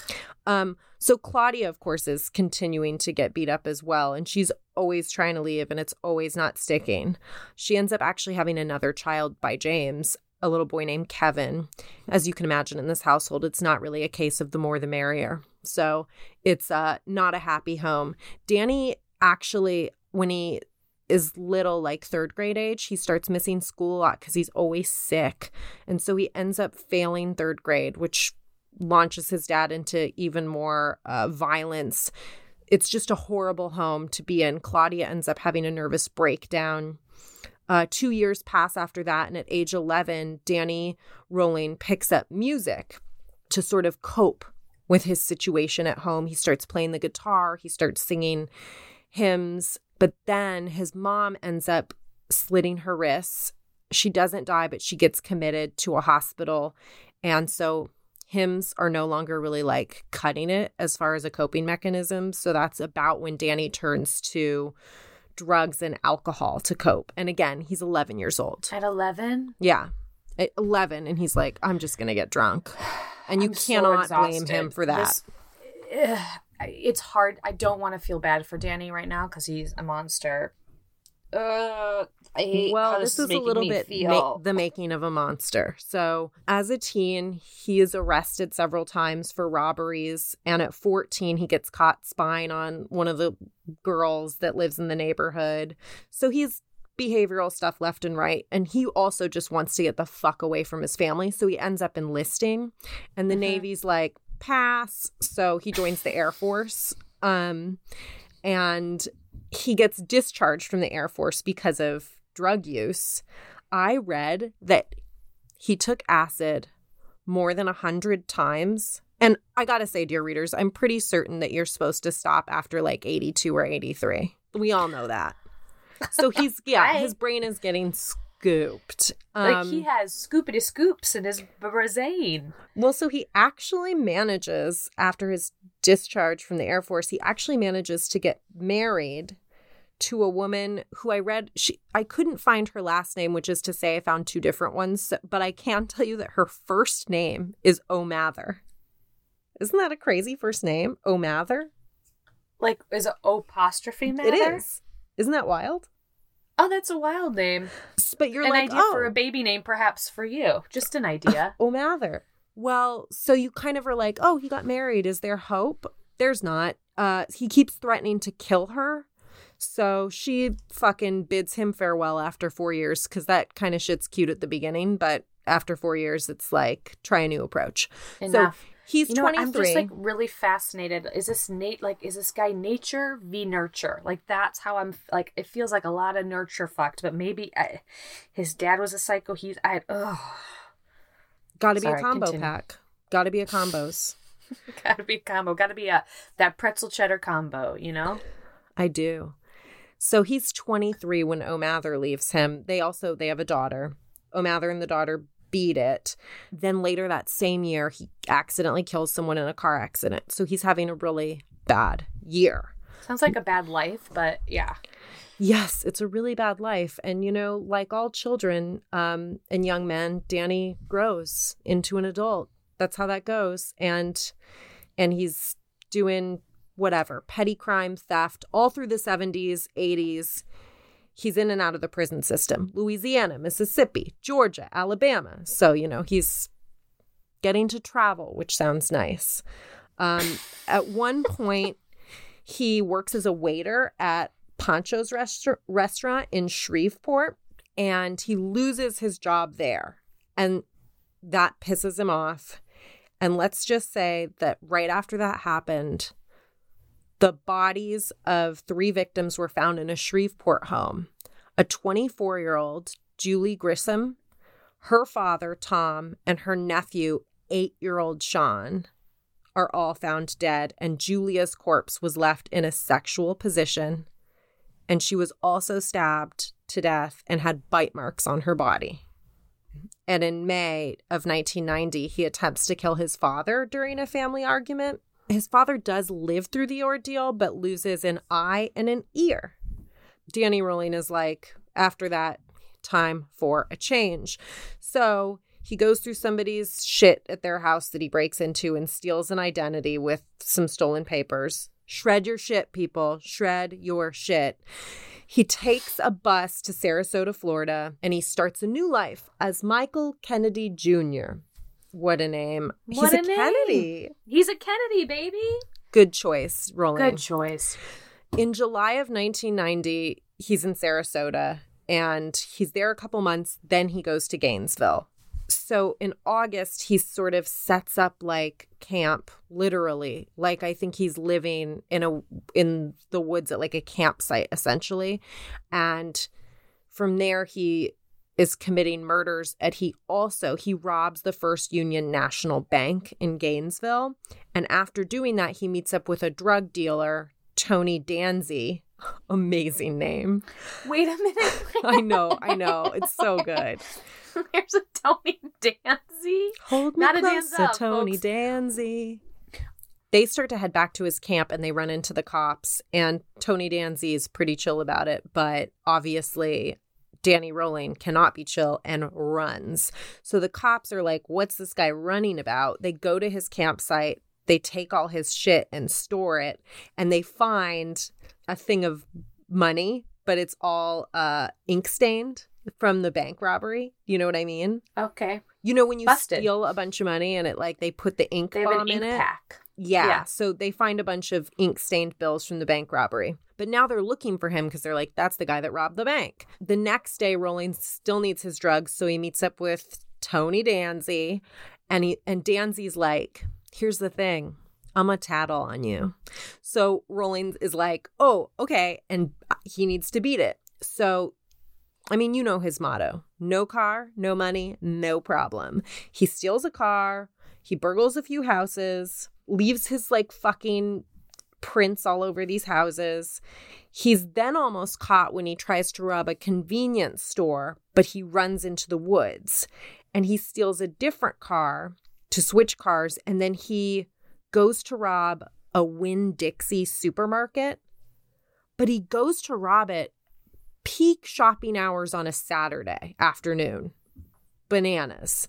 Um, so Claudia, of course, is continuing to get beat up as well, and she's always trying to leave, and it's always not sticking. She ends up actually having another child by James, a little boy named Kevin. As you can imagine, in this household, it's not really a case of the more the merrier. So it's uh not a happy home. Danny actually, when he is little, like third grade age, he starts missing school a lot because he's always sick. And so he ends up failing third grade, which launches his dad into even more uh, violence. It's just a horrible home to be in. Claudia ends up having a nervous breakdown. Uh, two years pass after that, and at age 11, Danny Rolling picks up music to sort of cope with his situation at home. He starts playing the guitar, he starts singing hymns, but then his mom ends up slitting her wrists. She doesn't die, but she gets committed to a hospital. And so hymns are no longer really like cutting it as far as a coping mechanism. So that's about when Danny turns to drugs and alcohol to cope. And again, he's 11 years old. At eleven, Yeah. At 11 and he's like I'm just going to get drunk. And you I'm so cannot blame him for that. This- it's hard. I don't want to feel bad for Danny right now because he's a monster. Uh, I hate well, this, this, is a little bit ma- the making of a monster. So, as a teen, he is arrested several times for robberies, and at 14, he gets caught spying on one of the girls that lives in the neighborhood. So, he's behavioral stuff left and right, and he also just wants to get the fuck away from his family. So, he ends up enlisting, and the Mhm. Navy's like, pass. So, he joins the Air Force. Um, and he gets discharged from the Air Force because of drug use. I read that he took acid more than a hundred times. And I gotta say, dear readers, I'm pretty certain that you're supposed to stop after like 82 or 83. We all know that. So he's, yeah, I- his brain is getting scooped. like he Um, has scoopity scoops in his brain. well, so he actually manages, after his discharge from the Air Force, he actually manages to get married to a woman who I read she I couldn't find her last name, which is to say I found two different ones, but I can tell you that her first name is O'Mather. Isn't that a crazy first name? O'Mather? Like, is it apostrophe mather? It is. Isn't that wild? Oh, that's a wild name. But you're an like, idea oh, for a baby name, perhaps for you. Just an idea. O'Mather. Well, so you kind of are like, oh, he got married. Is there hope? There's not. Uh, he keeps threatening to kill her. So she fucking bids him farewell after four years because that kind of shit's cute at the beginning, but after four years, it's like try a new approach. Enough. So he's you know what? 23. I'm just like really fascinated. Is this Nate? Like, is this guy nature v nurture? Like, that's how I'm. Like, it feels like a lot of nurture fucked, but maybe I, his dad was a psycho. He's I. Ugh. Got to be Sorry, a combo continue. pack. Got to be a combos. Gotta be a combo. Gotta be a that pretzel cheddar combo. You know. I do. So he's 23 when O'Mather leaves him. They also they have a daughter. O'Mather and the daughter beat it. Then later that same year, he accidentally kills someone in a car accident. So he's having a really bad year. Sounds like a bad life, but yeah. Yes, it's a really bad life. And, you know, like all children um, and young men, Danny grows into an adult. That's how that goes. And and he's doing whatever, petty crime, theft, all through the 70s, 80s. He's in and out of the prison system. Louisiana, Mississippi, Georgia, Alabama. So, you know, he's getting to travel, which sounds nice. Um, at one point, he works as a waiter at Pancho's restaur- restaurant in Shreveport, and he loses his job there. And that pisses him off. And let's just say that right after that happened, the bodies of three victims were found in a Shreveport home. A 24 year old, Julie Grissom, her father, Tom, and her nephew, eight year old Sean, are all found dead. And Julia's corpse was left in a sexual position. And she was also stabbed to death and had bite marks on her body. And in May of 1990, he attempts to kill his father during a family argument. His father does live through the ordeal, but loses an eye and an ear. Danny Rolling is like, after that, time for a change. So he goes through somebody's shit at their house that he breaks into and steals an identity with some stolen papers. Shred your shit, people. Shred your shit. He takes a bus to Sarasota, Florida, and he starts a new life as Michael Kennedy Jr. What a name. What He's a a, name. Kennedy. He's a Kennedy baby. Good choice, Rolling. Good choice. In July of 1990, he's in Sarasota and he's there a couple months. Then he goes to Gainesville. So in August, he sort of sets up like camp, literally. Like I think he's living in a in the woods at like a campsite, essentially. And from there, he is committing murders. And he also he robs the First Union National Bank in Gainesville. And after doing that, he meets up with a drug dealer, Tony Danzy. Amazing name. Wait a minute. I know, I know. It's so good. There's a Tony Danzy. Hold me Not a closer, Danza, Tony folks. Danzy. They start to head back to his camp and they run into the cops. And Tony Danzy is pretty chill about it, but obviously Danny Rolling cannot be chill and runs. So the cops are like, What's this guy running about? They go to his campsite, they take all his shit and store it, and they find a thing of money, but it's all uh ink stained from the bank robbery. You know what I mean? Okay. You know when you Busted. steal a bunch of money and it like they put the ink They have bomb ink in it? pack. Yeah. Yeah. So they find a bunch of ink stained bills from the bank robbery. But now they're looking for him because they're like, that's the guy that robbed the bank. The next day, Rolling still needs his drugs. So he meets up with Tony Danzy. And he and Danzy's like, here's the thing. I'm a tattle on you. So Rollins is like, oh, okay. And he needs to beat it. So I mean, you know his motto no car, no money, no problem. He steals a car, he burgles a few houses, leaves his like fucking prints all over these houses. He's then almost caught when he tries to rob a convenience store, but he runs into the woods and he steals a different car to switch cars. And then he goes to rob a Winn Dixie supermarket, but he goes to rob it peak shopping hours on a Saturday afternoon. Bananas.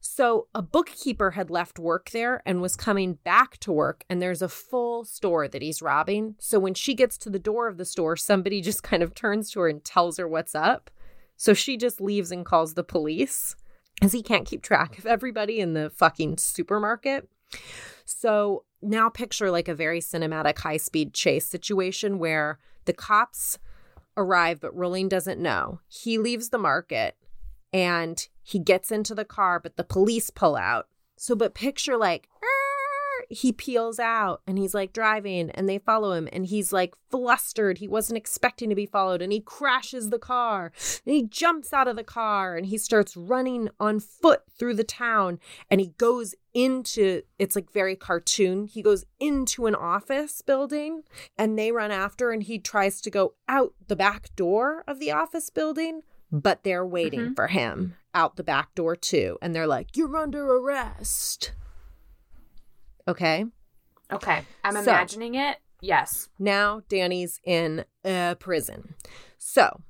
So, a bookkeeper had left work there and was coming back to work, and there's a full store that he's robbing. So, when she gets to the door of the store, somebody just kind of turns to her and tells her what's up. So, she just leaves and calls the police as he can't keep track of everybody in the fucking supermarket. So, now picture like a very cinematic high speed chase situation where The cops arrive, but Rolling doesn't know. He leaves the market and he gets into the car, but the police pull out. So, but picture like, "Arr!" He peels out and he's like driving and they follow him and he's like flustered. He wasn't expecting to be followed and he crashes the car and he jumps out of the car and he starts running on foot through the town and he goes into it's like very cartoon. He goes into an office building and they run after and he tries to go out the back door of the office building but they're waiting mm-hmm. for him out the back door too and they're like you're under arrest okay Okay. I'm So- imagining it. Yes. now danny's in a prison so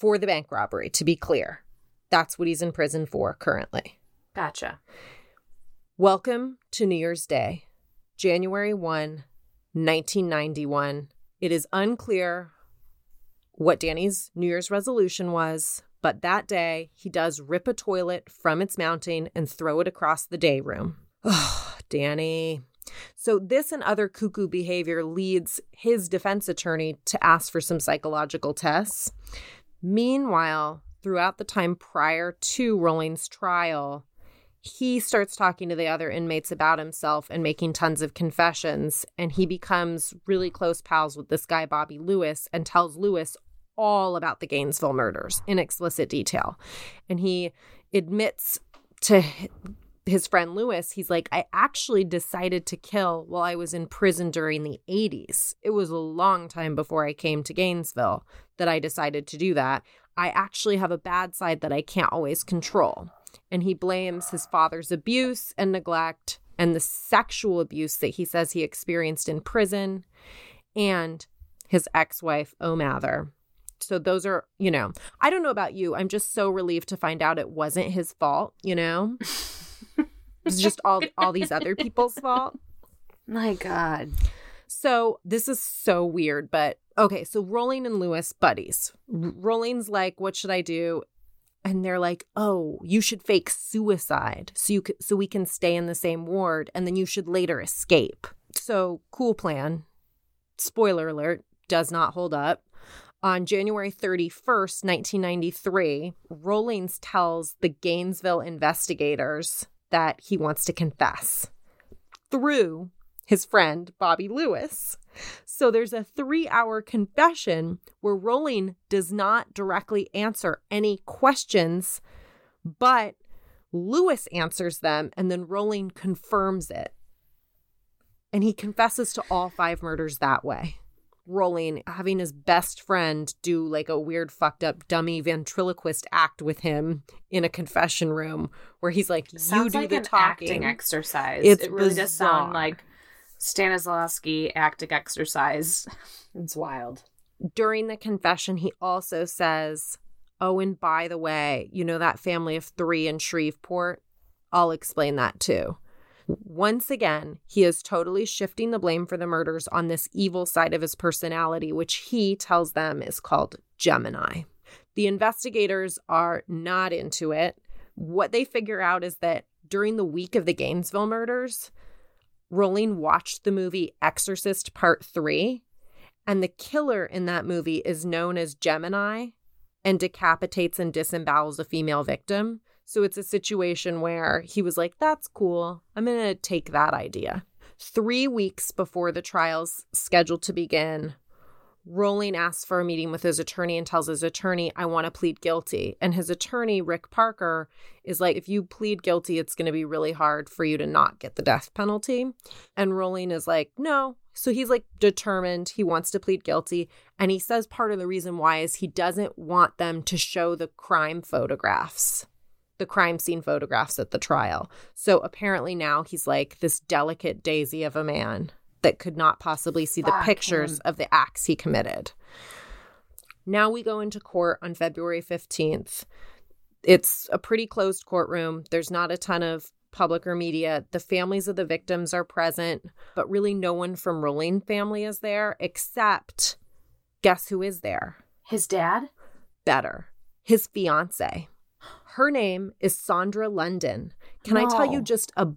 for the bank robbery to be clear that's what he's in prison for currently Gotcha. welcome to new year's day january 1 1991 it is unclear what danny's new year's resolution was but that day he does rip a toilet from its mounting and throw it across the day room oh danny. So this and other cuckoo behavior leads his defense attorney to ask for some psychological tests. Meanwhile throughout the time prior to rolling's trial he starts talking to the other inmates about himself and making tons of confessions and he becomes really close pals with this guy bobby lewis and tells lewis all about the gainesville murders in explicit detail. And he admits to his friend lewis he's like i actually decided to kill while i was in prison during the 80s it was a long time before i came to gainesville that i decided to do that i actually have a bad side that i can't always control and he blames his father's abuse and neglect and the sexual abuse that he says he experienced in prison and his ex-wife O'Mather. So those are, you know, I don't know about you. I'm just so relieved to find out it wasn't his fault, you know? it's just all all these other people's fault. My God. So this is so weird, but okay. So Rolling and Lewis buddies. R- Rolling's like, "What should I do?" And they're like, "Oh, you should fake suicide so you c- so we can stay in the same ward, and then you should later escape." So cool plan. Spoiler alert: does not hold up. On January 31st, 1993, Rollins tells the Gainesville investigators that he wants to confess through his friend Bobby Lewis. So there's a three hour confession where Rolling does not directly answer any questions, but Lewis answers them and then Rolling confirms it. And he confesses to all five murders that way. Rolling having his best friend do like a weird, fucked up, dummy ventriloquist act with him in a confession room where he's like, "You Sounds do like the an talking." acting exercise. It's it really does sound like Stanislavski acting exercise. it's wild. during the confession, he also says, Oh, and by the way, you know that family of three in Shreveport? I'll explain that too. Once again, he is totally shifting the blame for the murders on this evil side of his personality, which he tells them is called Gemini. The investigators are not into it. What they figure out is that during the week of the Gainesville murders, Rolling watched the movie Exorcist Part 3 and the killer in that movie is known as Gemini and decapitates and disembowels a female victim. So it's a situation where he was like, that's cool. I'm going to take that idea. Three weeks before the trial's scheduled to begin, Rolling asks for a meeting with his attorney and tells his attorney, I want to plead guilty. And his attorney, Rick Parker, is like, if you plead guilty, it's going to be really hard for you to not get the death penalty. And Rolling is like, no. So he's like determined. He wants to plead guilty. And he says part of the reason why is he doesn't want them to show the crime photographs, the crime scene photographs at the trial. So apparently now he's like this delicate daisy of a man that could not possibly see the pictures him. of the acts he committed. Now we go into court on February 15th. It's a pretty closed courtroom. There's not a ton of public or media. The families of the victims are present, but really no one from Rolling family is there except guess who is there? His dad? Better. His fiance. Her name is Sandra London. Can I tell you just a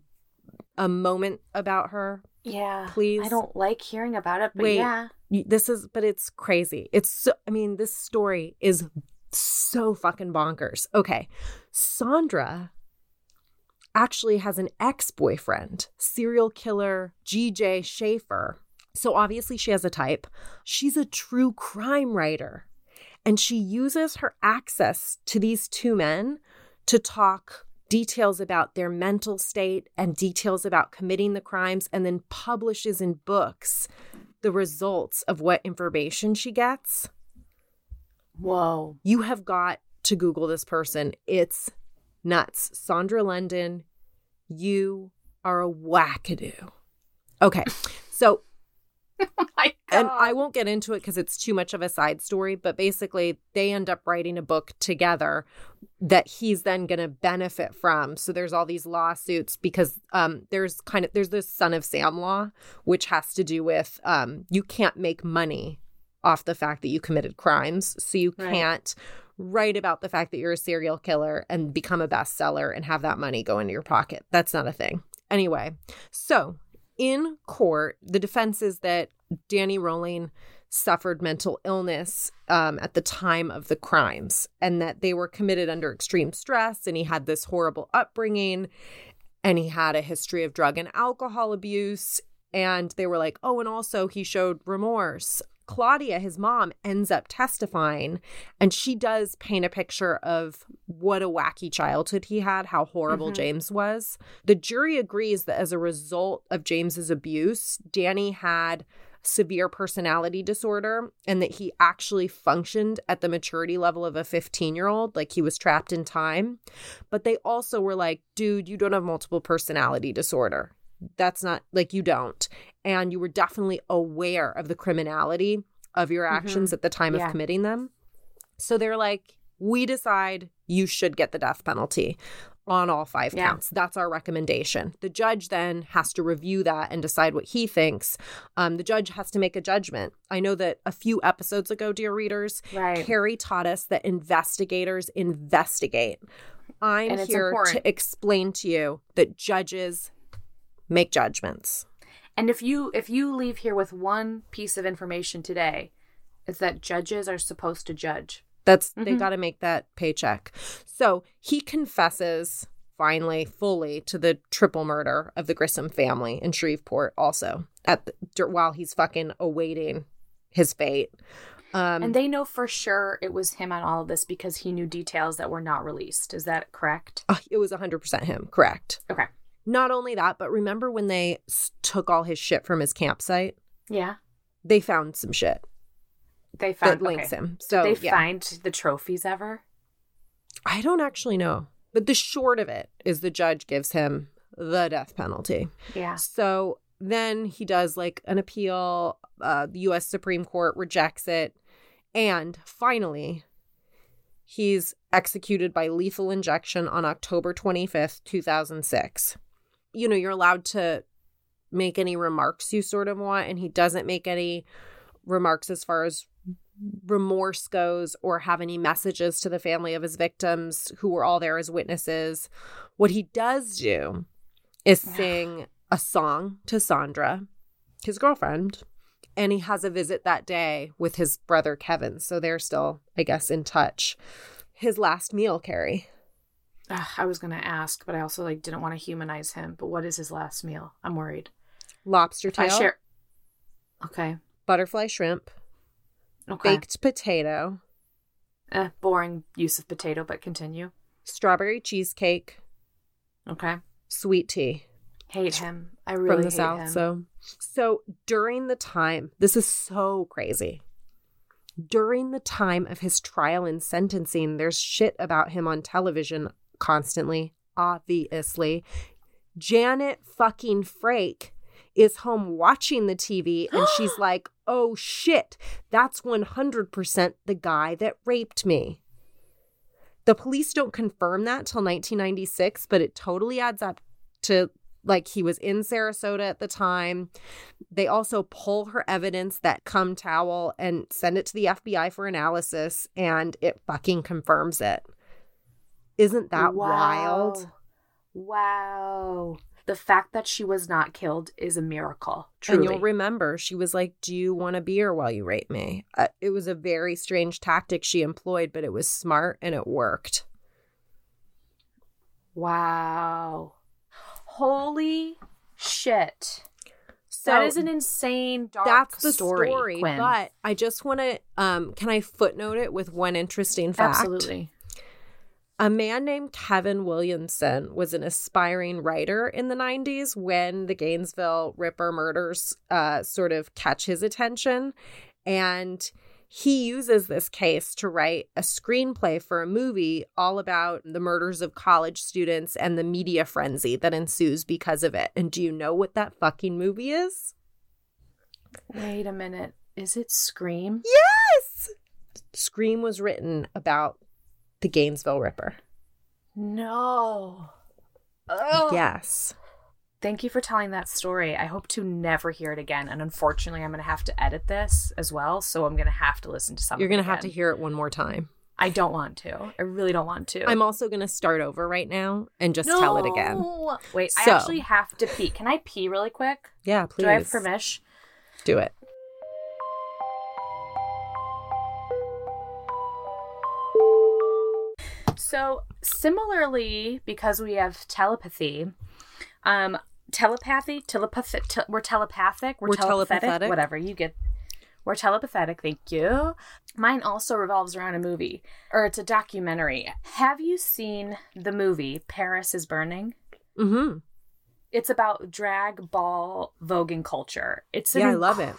a moment about her? Yeah. Please. I don't like hearing about it, but Wait. yeah. this is but it's crazy. It's so I mean, this story is so fucking bonkers. Okay. Sandra actually has an ex-boyfriend, serial killer GJ Schaefer. So obviously she has a type. She's a true crime writer. And she uses her access to these two men to talk details about their mental state and details about committing the crimes and then publishes in books the results of what information she gets. Whoa. You have got to Google this person. It's nuts. Sandra London, you are a wackadoo. Okay. So Oh and I won't get into it because it's too much of a side story, but basically, they end up writing a book together that he's then going to benefit from. So there's all these lawsuits because um, there's kind of there's this son of Sam law, which has to do with um, you can't make money off the fact that you committed crimes, so you Right. can't write about the fact that you're a serial killer and become a bestseller and have that money go into your pocket. That's not a thing. Anyway, so in court, the defense is that Danny Rolling suffered mental illness um, at the time of the crimes and that they were committed under extreme stress and he had this horrible upbringing and he had a history of drug and alcohol abuse and they were like oh and also he showed remorse claudia his mom ends up testifying and she does paint a picture of what a wacky childhood he had how horrible Mhm. james was. The jury agrees that as a result of james's abuse danny had severe personality disorder and that he actually functioned at the maturity level of a 15 year old like he was trapped in time. But they also were like dude you don't have multiple personality disorder that's not like you don't and you were definitely aware of the criminality of your actions at the time Yeah. of committing them so they're like we decide you should get the death penalty on all five Yeah. counts. That's our recommendation. The judge then has to review that and decide what he thinks. Um, the judge has to make a judgment. I know that a few episodes ago, dear readers, Right. Kerry taught us that investigators investigate. I'm here important. to explain to you that judges make judgments. And if you if you leave here with one piece of information today, it's that judges are supposed to judge. That's they Mhm. got to make that paycheck. So he confesses finally fully to the triple murder of the Grissom family in Shreveport. Also, at the, while he's fucking awaiting his fate. Um, and they know for sure it was him on all of this because he knew details that were not released. Is that correct? uh, it was 100% him, correct. Okay. Not only that, but remember when they took all his shit from his campsite? Yeah. They found some shit They found that links okay. him. So Did they yeah. find the trophies ever? I don't actually know. But the short of it is the judge gives him the death penalty. Yeah. So then he does like an appeal. Uh, the U.S. Supreme Court rejects it. And finally, he's executed by lethal injection on October 25th, 2006. You know, you're allowed to make any remarks you sort of want, and he doesn't make any remarks as far as remorse goes or have any messages to the family of his victims who were all there as witnesses. What he does do is sing a song to Sandra, his girlfriend, and he has a visit that day with his brother Kevin. So they're still, I guess, in touch. His last meal, Kerry. Ugh, I was gonna ask, but I also like didn't want to humanize him. But what is his last meal? I'm worried. Lobster tail. I share. Okay. butterfly shrimp, Okay. baked potato, Eh, boring use of potato, but continue. strawberry cheesecake, Okay. sweet tea. Hate him. I really from the hate south. him. So, so during the time, this is so crazy. During the time of his trial and sentencing, there's shit about him on television constantly. Obviously, Janet fucking Frake is home watching the TV and she's like, "Oh shit, that's 100% the guy that raped me." The police don't confirm that till 1996, but it totally adds up to like he was in Sarasota at the time. They also pull her evidence that cum towel and send it to the FBI for analysis, and it fucking confirms it. Isn't that wild? Wow. the fact that she was not killed is a miracle. Truly. And you'll remember she was like, Do you want a beer while you rape me? Uh, it was a very strange tactic she employed, but it was smart and it worked. wow. Holy shit. So that is an insane dark that's the story, story. Quinn. But I just want to, um, can I footnote it with one interesting fact? Absolutely. A man named Kevin Williamson was an aspiring writer in the 90s when the Gainesville Ripper murders uh, sort of catch his attention. And he uses this case to write a screenplay for a movie all about the murders of college students and the media frenzy that ensues because of it. And do you know what that fucking movie is? Wait a minute. Is it Scream? Yes! Scream was written about the Gainesville Ripper. No. Oh. Yes. Thank you for telling that story. I hope to never hear it again. And unfortunately, I'm going to have to edit this as well. So I'm going to have to listen to some. You're going to have to hear it one more time. I don't want to. I really don't want to. I'm also going to start over right now and just tell it again. Wait, So- I actually have to pee. Can I pee really quick? Yeah, please. Do I have permission? Do it. So similarly, because we have telepathy, um, telepathy, telepathic, te- we're telepathic, we're, We're telepathic, telepathic. whatever you get. We're telepathic. Thank you. Mine also revolves around a movie, or it's a documentary. Have you seen the movie Paris is Burning? Mm-hmm. It's about drag ball voguing culture. It's Yeah, I love it.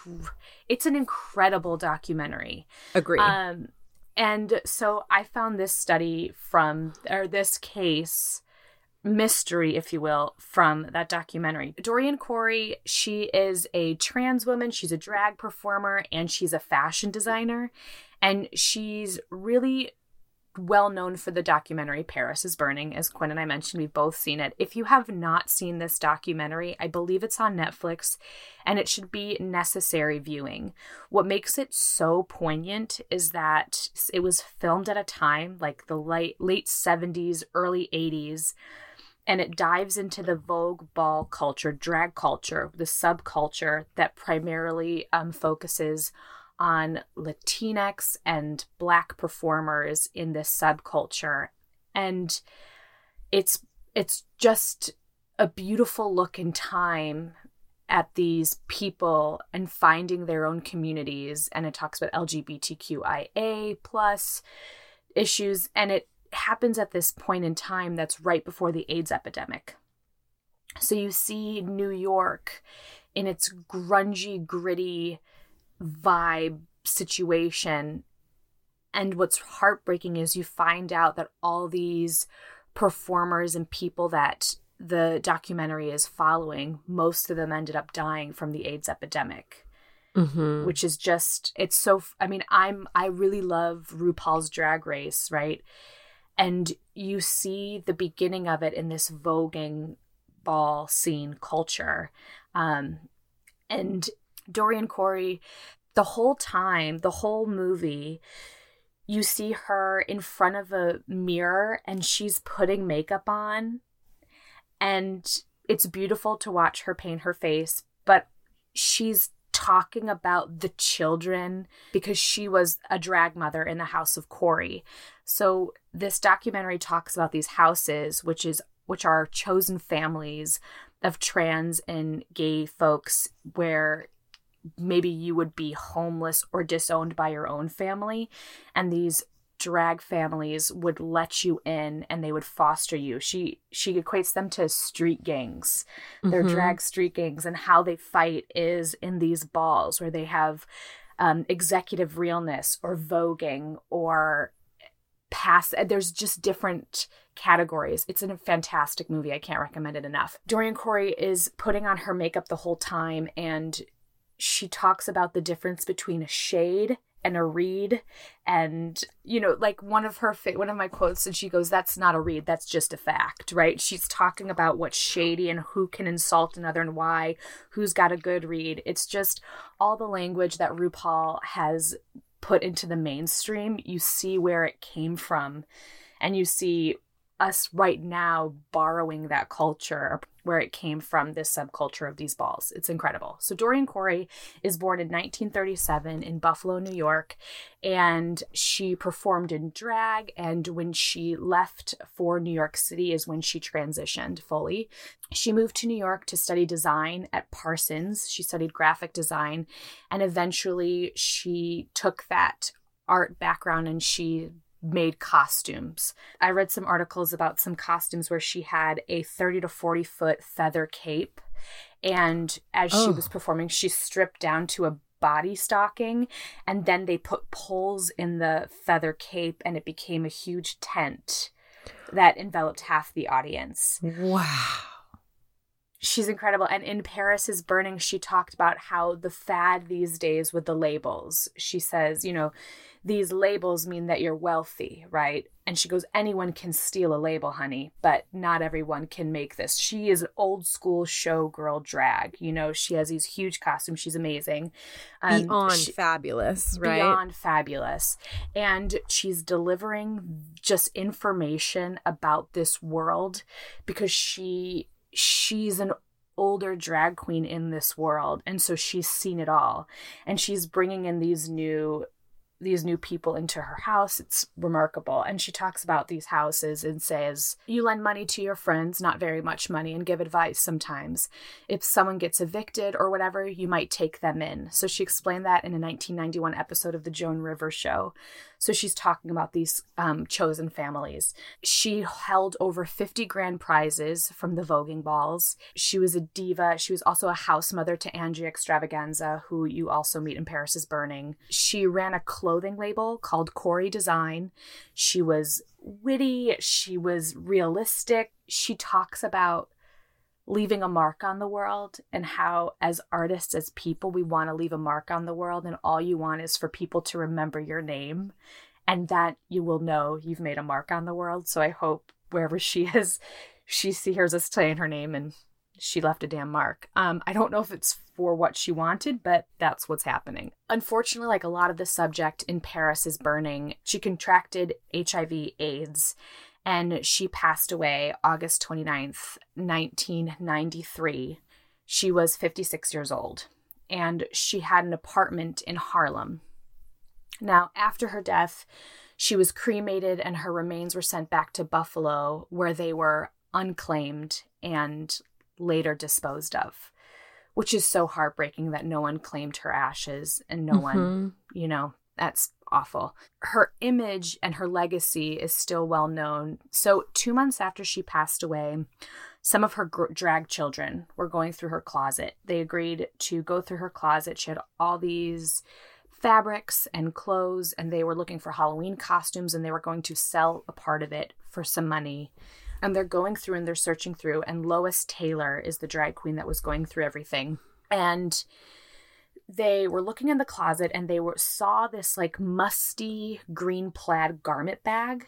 It's an incredible documentary. Agree. Um, and so I found this study from, or this case, mystery, if you will, from that documentary. Dorian Corey, she is a trans woman, she's a drag performer, and she's a fashion designer. And she's really well known for the documentary Paris is Burning. As Quinn and I mentioned, we've both seen it. If you have not seen this documentary, I believe it's on Netflix and it should be necessary viewing. What makes it so poignant is that it was filmed at a time like the late, late 70s, early 80s. And it dives into the Vogue ball culture, drag culture, the subculture that primarily um, focuses on Latinx and Black performers in this subculture, and it's it's just a beautiful look in time at these people and finding their own communities. And it talks about LGBTQIA plus issues, and it happens at this point in time that's right before the AIDS epidemic. So you see New York in its grungy, gritty vibe situation. And what's heartbreaking is you find out that all these performers and people that the documentary is following, most of them ended up dying from the AIDS epidemic, mm-hmm. which is just, it's so, I mean, I'm, I really love RuPaul's Drag Race, right? And you see the beginning of it in this voguing ball scene culture. Um, and Dorian Corey, the whole time, the whole movie, you see her in front of a mirror and she's putting makeup on. And it's beautiful to watch her paint her face, but she's talking about the children because she was a drag mother in the house of Corey. So this documentary talks about these houses, which is which are chosen families of trans and gay folks where maybe you would be homeless or disowned by your own family and these drag families would let you in and they would foster you. She she equates them to street gangs. They're Mhm. drag street gangs and how they fight is in these balls where they have um, executive realness or voguing or pass there's just different categories. It's a fantastic movie. I can't recommend it enough. Dorian corey is putting on her makeup the whole time and she talks about the difference between a shade and a read and you know like one of her fa- one of my quotes and she goes that's not a read that's just a fact right? She's talking about what's shady and who can insult another and why who's got a good read it's just all the language that RuPaul has put into the mainstream. You see where it came from and you see us right now borrowing that culture where it came from this subculture of these balls. It's incredible. So Dorian Corey is born in 1937 in Buffalo, New York, and she performed in drag. And when she left for New York City, is when she transitioned fully. She moved to New York to study design at Parsons. She studied graphic design, and eventually she took that art background and she made costumes. I read some articles about some costumes where she had a 30 to 40 foot feather cape. And as she Oh. was performing, she stripped down to a body stocking. And then they put poles in the feather cape, and it became a huge tent that enveloped half the audience. Wow. She's incredible. And in Paris is Burning, she talked about how the fad these days with the labels. She says, you know, these labels mean that you're wealthy, right? And she goes, anyone can steal a label, honey, but not everyone can make this. She is an old school showgirl drag. You know, she has these huge costumes. She's amazing. Um, Beyond she- fabulous, right? beyond fabulous and she's delivering just information about this world because she she's an older drag queen in this world and so she's seen it all. And she's bringing in these new these new people into her house. It's remarkable. And she talks about these houses and says you lend money to your friends not very much money and give advice sometimes. If someone gets evicted or whatever you might take them in. So she explained that in a 1991 episode of the joan rivers show so she's talking about these um, chosen families. She held over 50 grand prizes from the voguing balls. She was a diva. She was also a house mother to Angie Xtravaganza who you also meet in paris is burning. She ran a clothing label called corey design. She was witty. She was realistic. She talks about leaving a mark on the world and how as artists as people we want to leave a mark on the world and all you want is for people to remember your name and that you will know you've made a mark on the world. So i hope wherever she is she hears us saying her name and she left a damn mark. Um i don't know if it's for what she wanted but that's what's happening. Unfortunately like a lot of the subject in paris is burning. She contracted hiv aids and she passed away August 29th, 1993. She was 56 years old, and she had an apartment in Harlem. Now, after her death, she was cremated and her remains were sent back to Buffalo, where they were unclaimed and later disposed of, which is so heartbreaking that no one claimed her ashes and no one Mhm. you know, that's awful. Her image and her legacy is still well known. So, two months after she passed away, some of her gr- drag children were going through her closet. They agreed to go through her closet. She had all these fabrics and clothes, and they were looking for Halloween costumes, and they were going to sell a part of it for some money. And they're going through and they're searching through, and Lois Taylor is the drag queen that was going through everything. And they were looking in the closet and they were saw this like musty green plaid garment bag.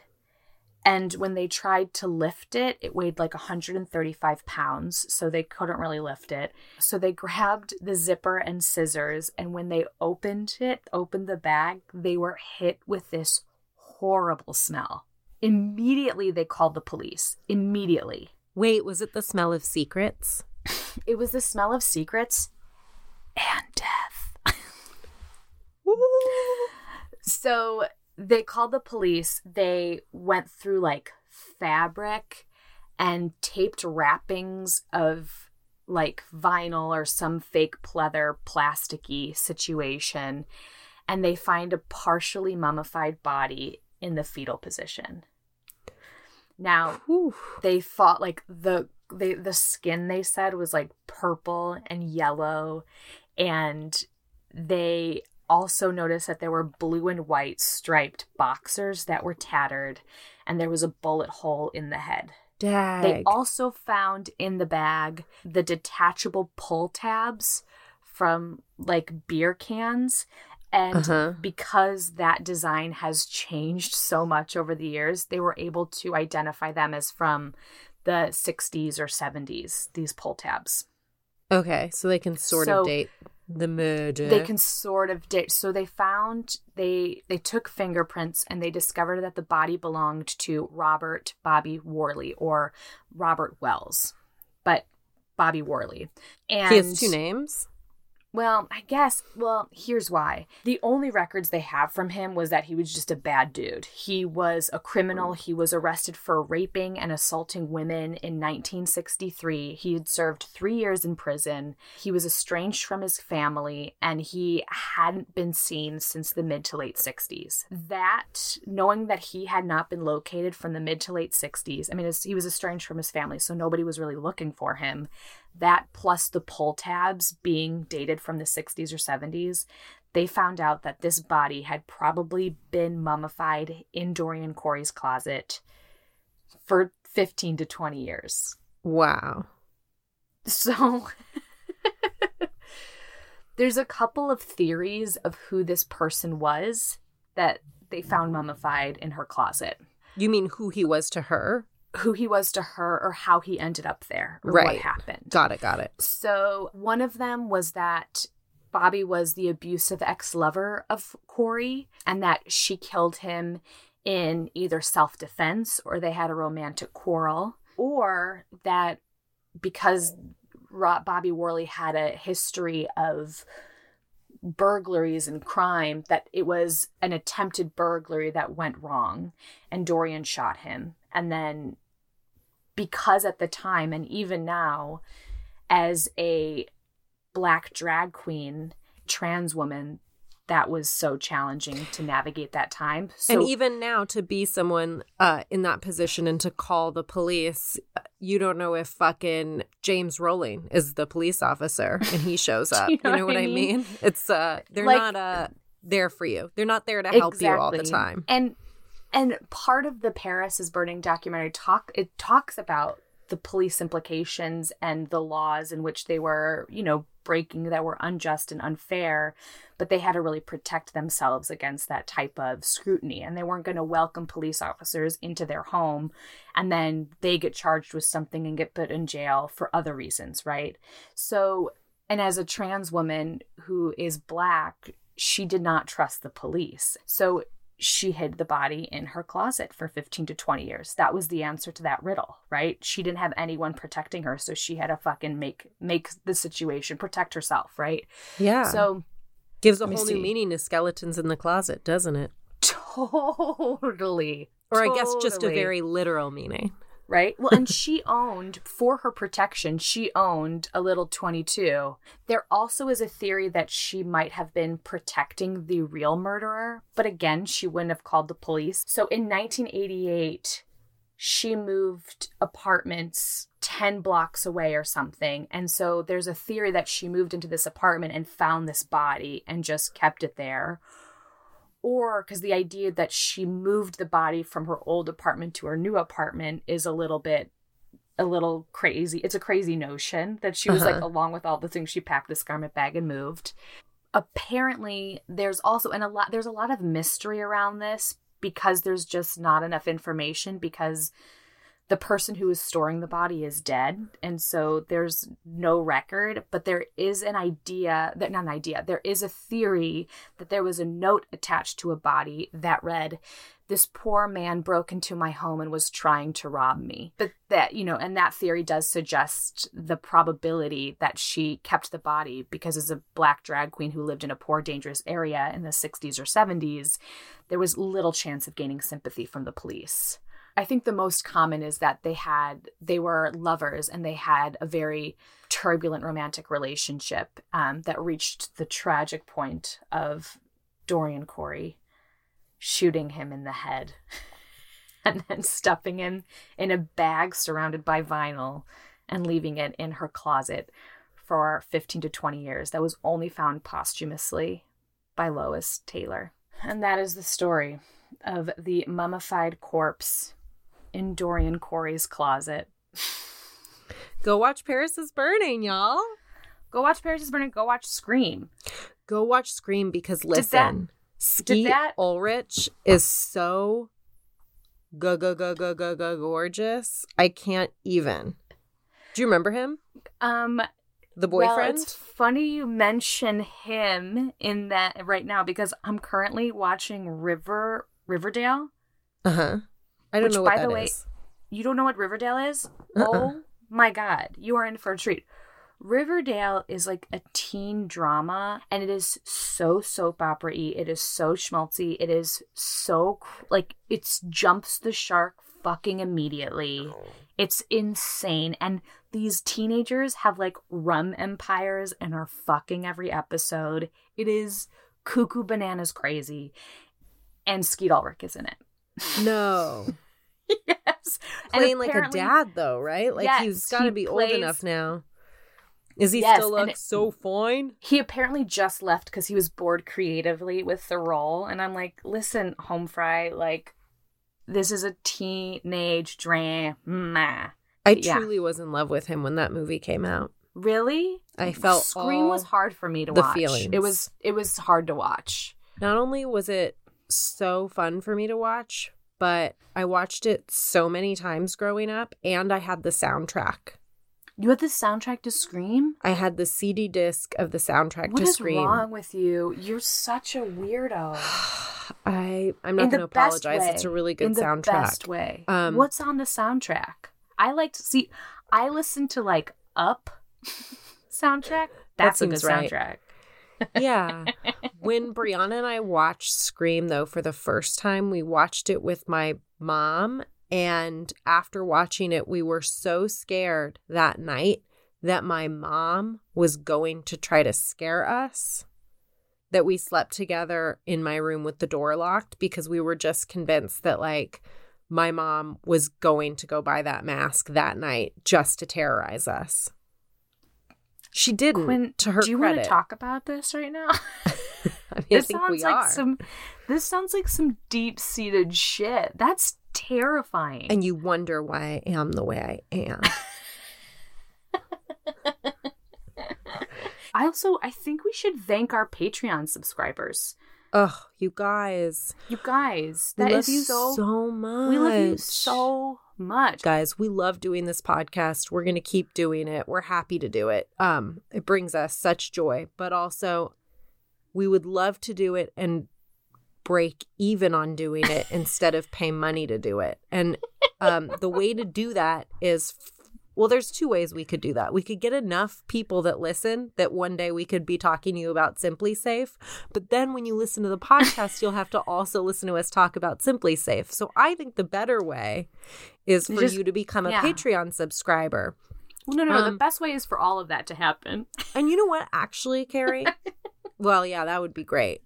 And when they tried to lift it it weighed like 135 pounds so they couldn't really lift it. So they grabbed the zipper and scissors and when they opened it opened the bag they were hit with this horrible smell. Immediately they called the police. Immediately. Wait, was it the smell of secrets? it was the smell of secrets and death So they called the police. They went through like fabric and taped wrappings of like vinyl or some fake pleather plasticky situation. And they find a partially mummified body in the fetal position. Now, Whew. they thought like the they the skin they said was like purple and yellow and they also noticed that there were blue and white striped boxers that were tattered and there was a bullet hole in the head Dag. they also found in the bag the detachable pull tabs from like beer cans and Uh-huh. because that design has changed so much over the years they were able to identify them as from the 60s or 70s these pull tabs Okay, so they can sort So- of date the murder. they can sort of date so they found they they took fingerprints and they discovered that the body belonged to robert bobby worley or robert wells but Bobby Worley. And he has two names. Well, I guess, well, here's why. The only records they have from him was that he was just a bad dude. He was a criminal. He was arrested for raping and assaulting women in 1963. He had served three years in prison. He was estranged from his family and he hadn't been seen since the mid to late 60s. That, knowing that he had not been located from the mid to late 60s, I mean, he was estranged from his family, so nobody was really looking for him that plus the pull tabs being dated from the 60s or 70s, they found out that this body had probably been mummified in Dorian Corey's closet for 15 to 20 years. Wow. So there's a couple of theories of who this person was that they found mummified in her closet. You mean who he was to her? Who he was to her or how he ended up there or what happened. Got it. Got it. So one of them was that Bobby was the abusive ex lover of Corey and that she killed him in either self defense or they had a romantic quarrel, or that because Bobby Worley had a history of burglaries and crime, that it was an attempted burglary that went wrong and Dorian shot him. And then because at the time and even now, as a black drag queen, trans woman, that was so challenging to navigate that time. So and even now, to be someone uh, in that position and to call the police, uh, you don't know if fucking James Rowling is the police officer and he shows up. you, know what I mean? It's uh, they're Like- not uh there for you. They're not there to help you all the time. And and part of the Paris is Burning documentary talk it talks about the police implications and the laws in which they were, you know, breaking that were unjust and unfair, but they had to really protect themselves against that type of scrutiny and they weren't going to welcome police officers into their home and then they get charged with something and get put in jail for other reasons, right? So, and as a trans woman who is black, she did not trust the police. So she hid the body in her closet for 15 to 20 years. That was the answer to that riddle, right? She didn't have anyone protecting her, so she had to fucking make make the situation protect herself, right? Yeah. So gives a Let me whole see. new meaning to skeletons in the closet, doesn't it? totally. Or I guess just a very literal meaning. Right? Well, and she owned, for her protection, she owned a little 22. There also is a theory that she might have been protecting the real murderer, but again, she wouldn't have called the police. So in 1988, she moved apartments 10 blocks away or something. And so there's a theory that she moved into this apartment and found this body and just kept it there or because the idea that she moved the body from her old apartment to her new apartment is a little bit a little crazy it's a crazy notion that she was like Uh-huh. along with all the things she packed this garment bag and moved apparently there's also and a lot there's a lot of mystery around this because there's just not enough information because the person who is storing the body is dead and so there's no record but there is an idea that not an idea there is a theory that there was a note attached to a body that read this poor man broke into my home and was trying to rob me. But that you know and that theory does suggest the probability that she kept the body because as a black drag queen who lived in a poor dangerous area in the 60s or 70s there was little chance of gaining sympathy from the police I think the most common is that they had they were lovers and they had a very turbulent romantic relationship um, that reached the tragic point of Dorian Corey shooting him in the head and then stuffing him in a bag surrounded by vinyl and leaving it in her closet for 15 to 20 years. That was only found posthumously by Lois Taylor. And that is the story of the mummified corpse in Dorian Corey's closet. Go watch Paris is Burning, y'all. Go watch Paris is Burning. Go watch Scream. Go watch Scream because listen, Skeet that- Ulrich is so go go go go go go gorgeous. I can't even. Do you remember him? Um, The boyfriend. well, it's funny you mention him in that right now because I'm currently watching River Riverdale. uh huh. I don't which, know what by that the way- is. You don't know what Riverdale is? Uh-uh. Oh my God, you are in for a treat. Riverdale is like a teen drama and it is so soap opera y. It is so schmaltzy. It is so like it jumps the shark fucking immediately. It's insane. And these teenagers have like rum empires and are fucking every episode. It is cuckoo bananas crazy. And Skeet Ulrich is in it. No. yes. Playing like a dad though, right? Like Yes, he's got to he be plays- old enough now. Is he Yes, still it- so fine? He apparently just left because he was bored creatively with the role. And I'm like, listen, home fry, like, this is a teenage drama. I Yeah. truly was in love with him when that movie came out. Really? I felt Scream was hard for me to the watch. feelings. It was it was hard to watch. Not only was it so fun for me to watch, but I watched it so many times growing up and I had the soundtrack. You had the soundtrack to Scream? I had the CD disc of the soundtrack What to is Scream. wrong with you? You're such a weirdo. I I'm not going to apologize. It's a really good In the soundtrack. best way. Um, What's on the soundtrack? I like to see. I listen to like Up soundtrack. That's a good soundtrack. right. Yeah. When Brianna and I watched Scream, though, for the first time, we watched it with my mom. And after watching it, we were so scared that night that my mom was going to try to scare us that we slept together in my room with the door locked because we were just convinced that, like, my mom was going to go buy that mask that night just to terrorize us. She didn't. Quinn, to her do you credit. want to talk about this right now? I mean, I this think sounds like are. some. This sounds like some deep seated shit. That's terrifying. and you wonder why I am the way I am. I also I think we should thank our Patreon subscribers. Ugh, you guys. You guys, We love is you so, so, much. we love you so much. Guys, we love doing this podcast. We're going to keep doing it. We're happy to do it. Um, it brings us such joy, but also we would love to do it and break even on doing it instead of pay money to do it. And um, the way to do that is well, there's two ways we could do that. We could get enough people that listen that one day we could be talking to you about SimpliSafe. But then when you listen to the podcast, you'll have to also listen to us talk about SimpliSafe. So I think the better way is for Just- you to become a yeah. Patreon subscriber. no, no, no. the um, best way is for all of that to happen. And you know what, actually, Kerry? well, yeah, that would be great.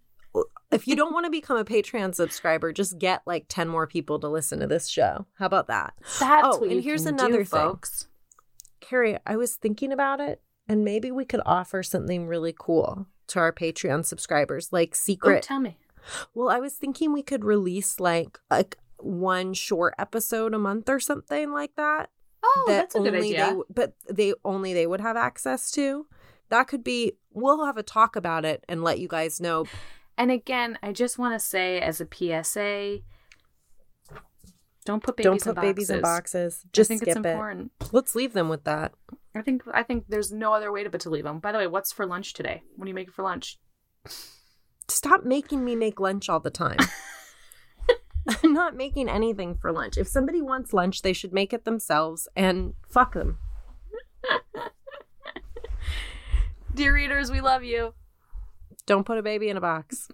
If you don't want to become a Patreon subscriber, just get like 10 more people to listen to this show. How about that? That's Oh, what and here's another do, thing. folks. Kerry, I was thinking about it, and maybe we could offer something really cool to our Patreon subscribers, like Oh, secret. tell me. well, I was thinking we could release like like one short episode a month or something like that. Oh, that that's a good idea. they, but they only they would have access to. That could be. We'll have a talk about it and let you guys know. And again, I just want to say as a PSA, don't put babies Don't in boxes. babies in boxes. Just I think skip it's it. Let's leave them with that. I think I think there's no other way to but to leave them. By the way, what's for lunch today? What are you making for lunch? Stop making me make lunch all the time. I'm not making anything for lunch. If somebody wants lunch, they should make it themselves and fuck them. Dear readers, we love you. Don't put a baby in a box.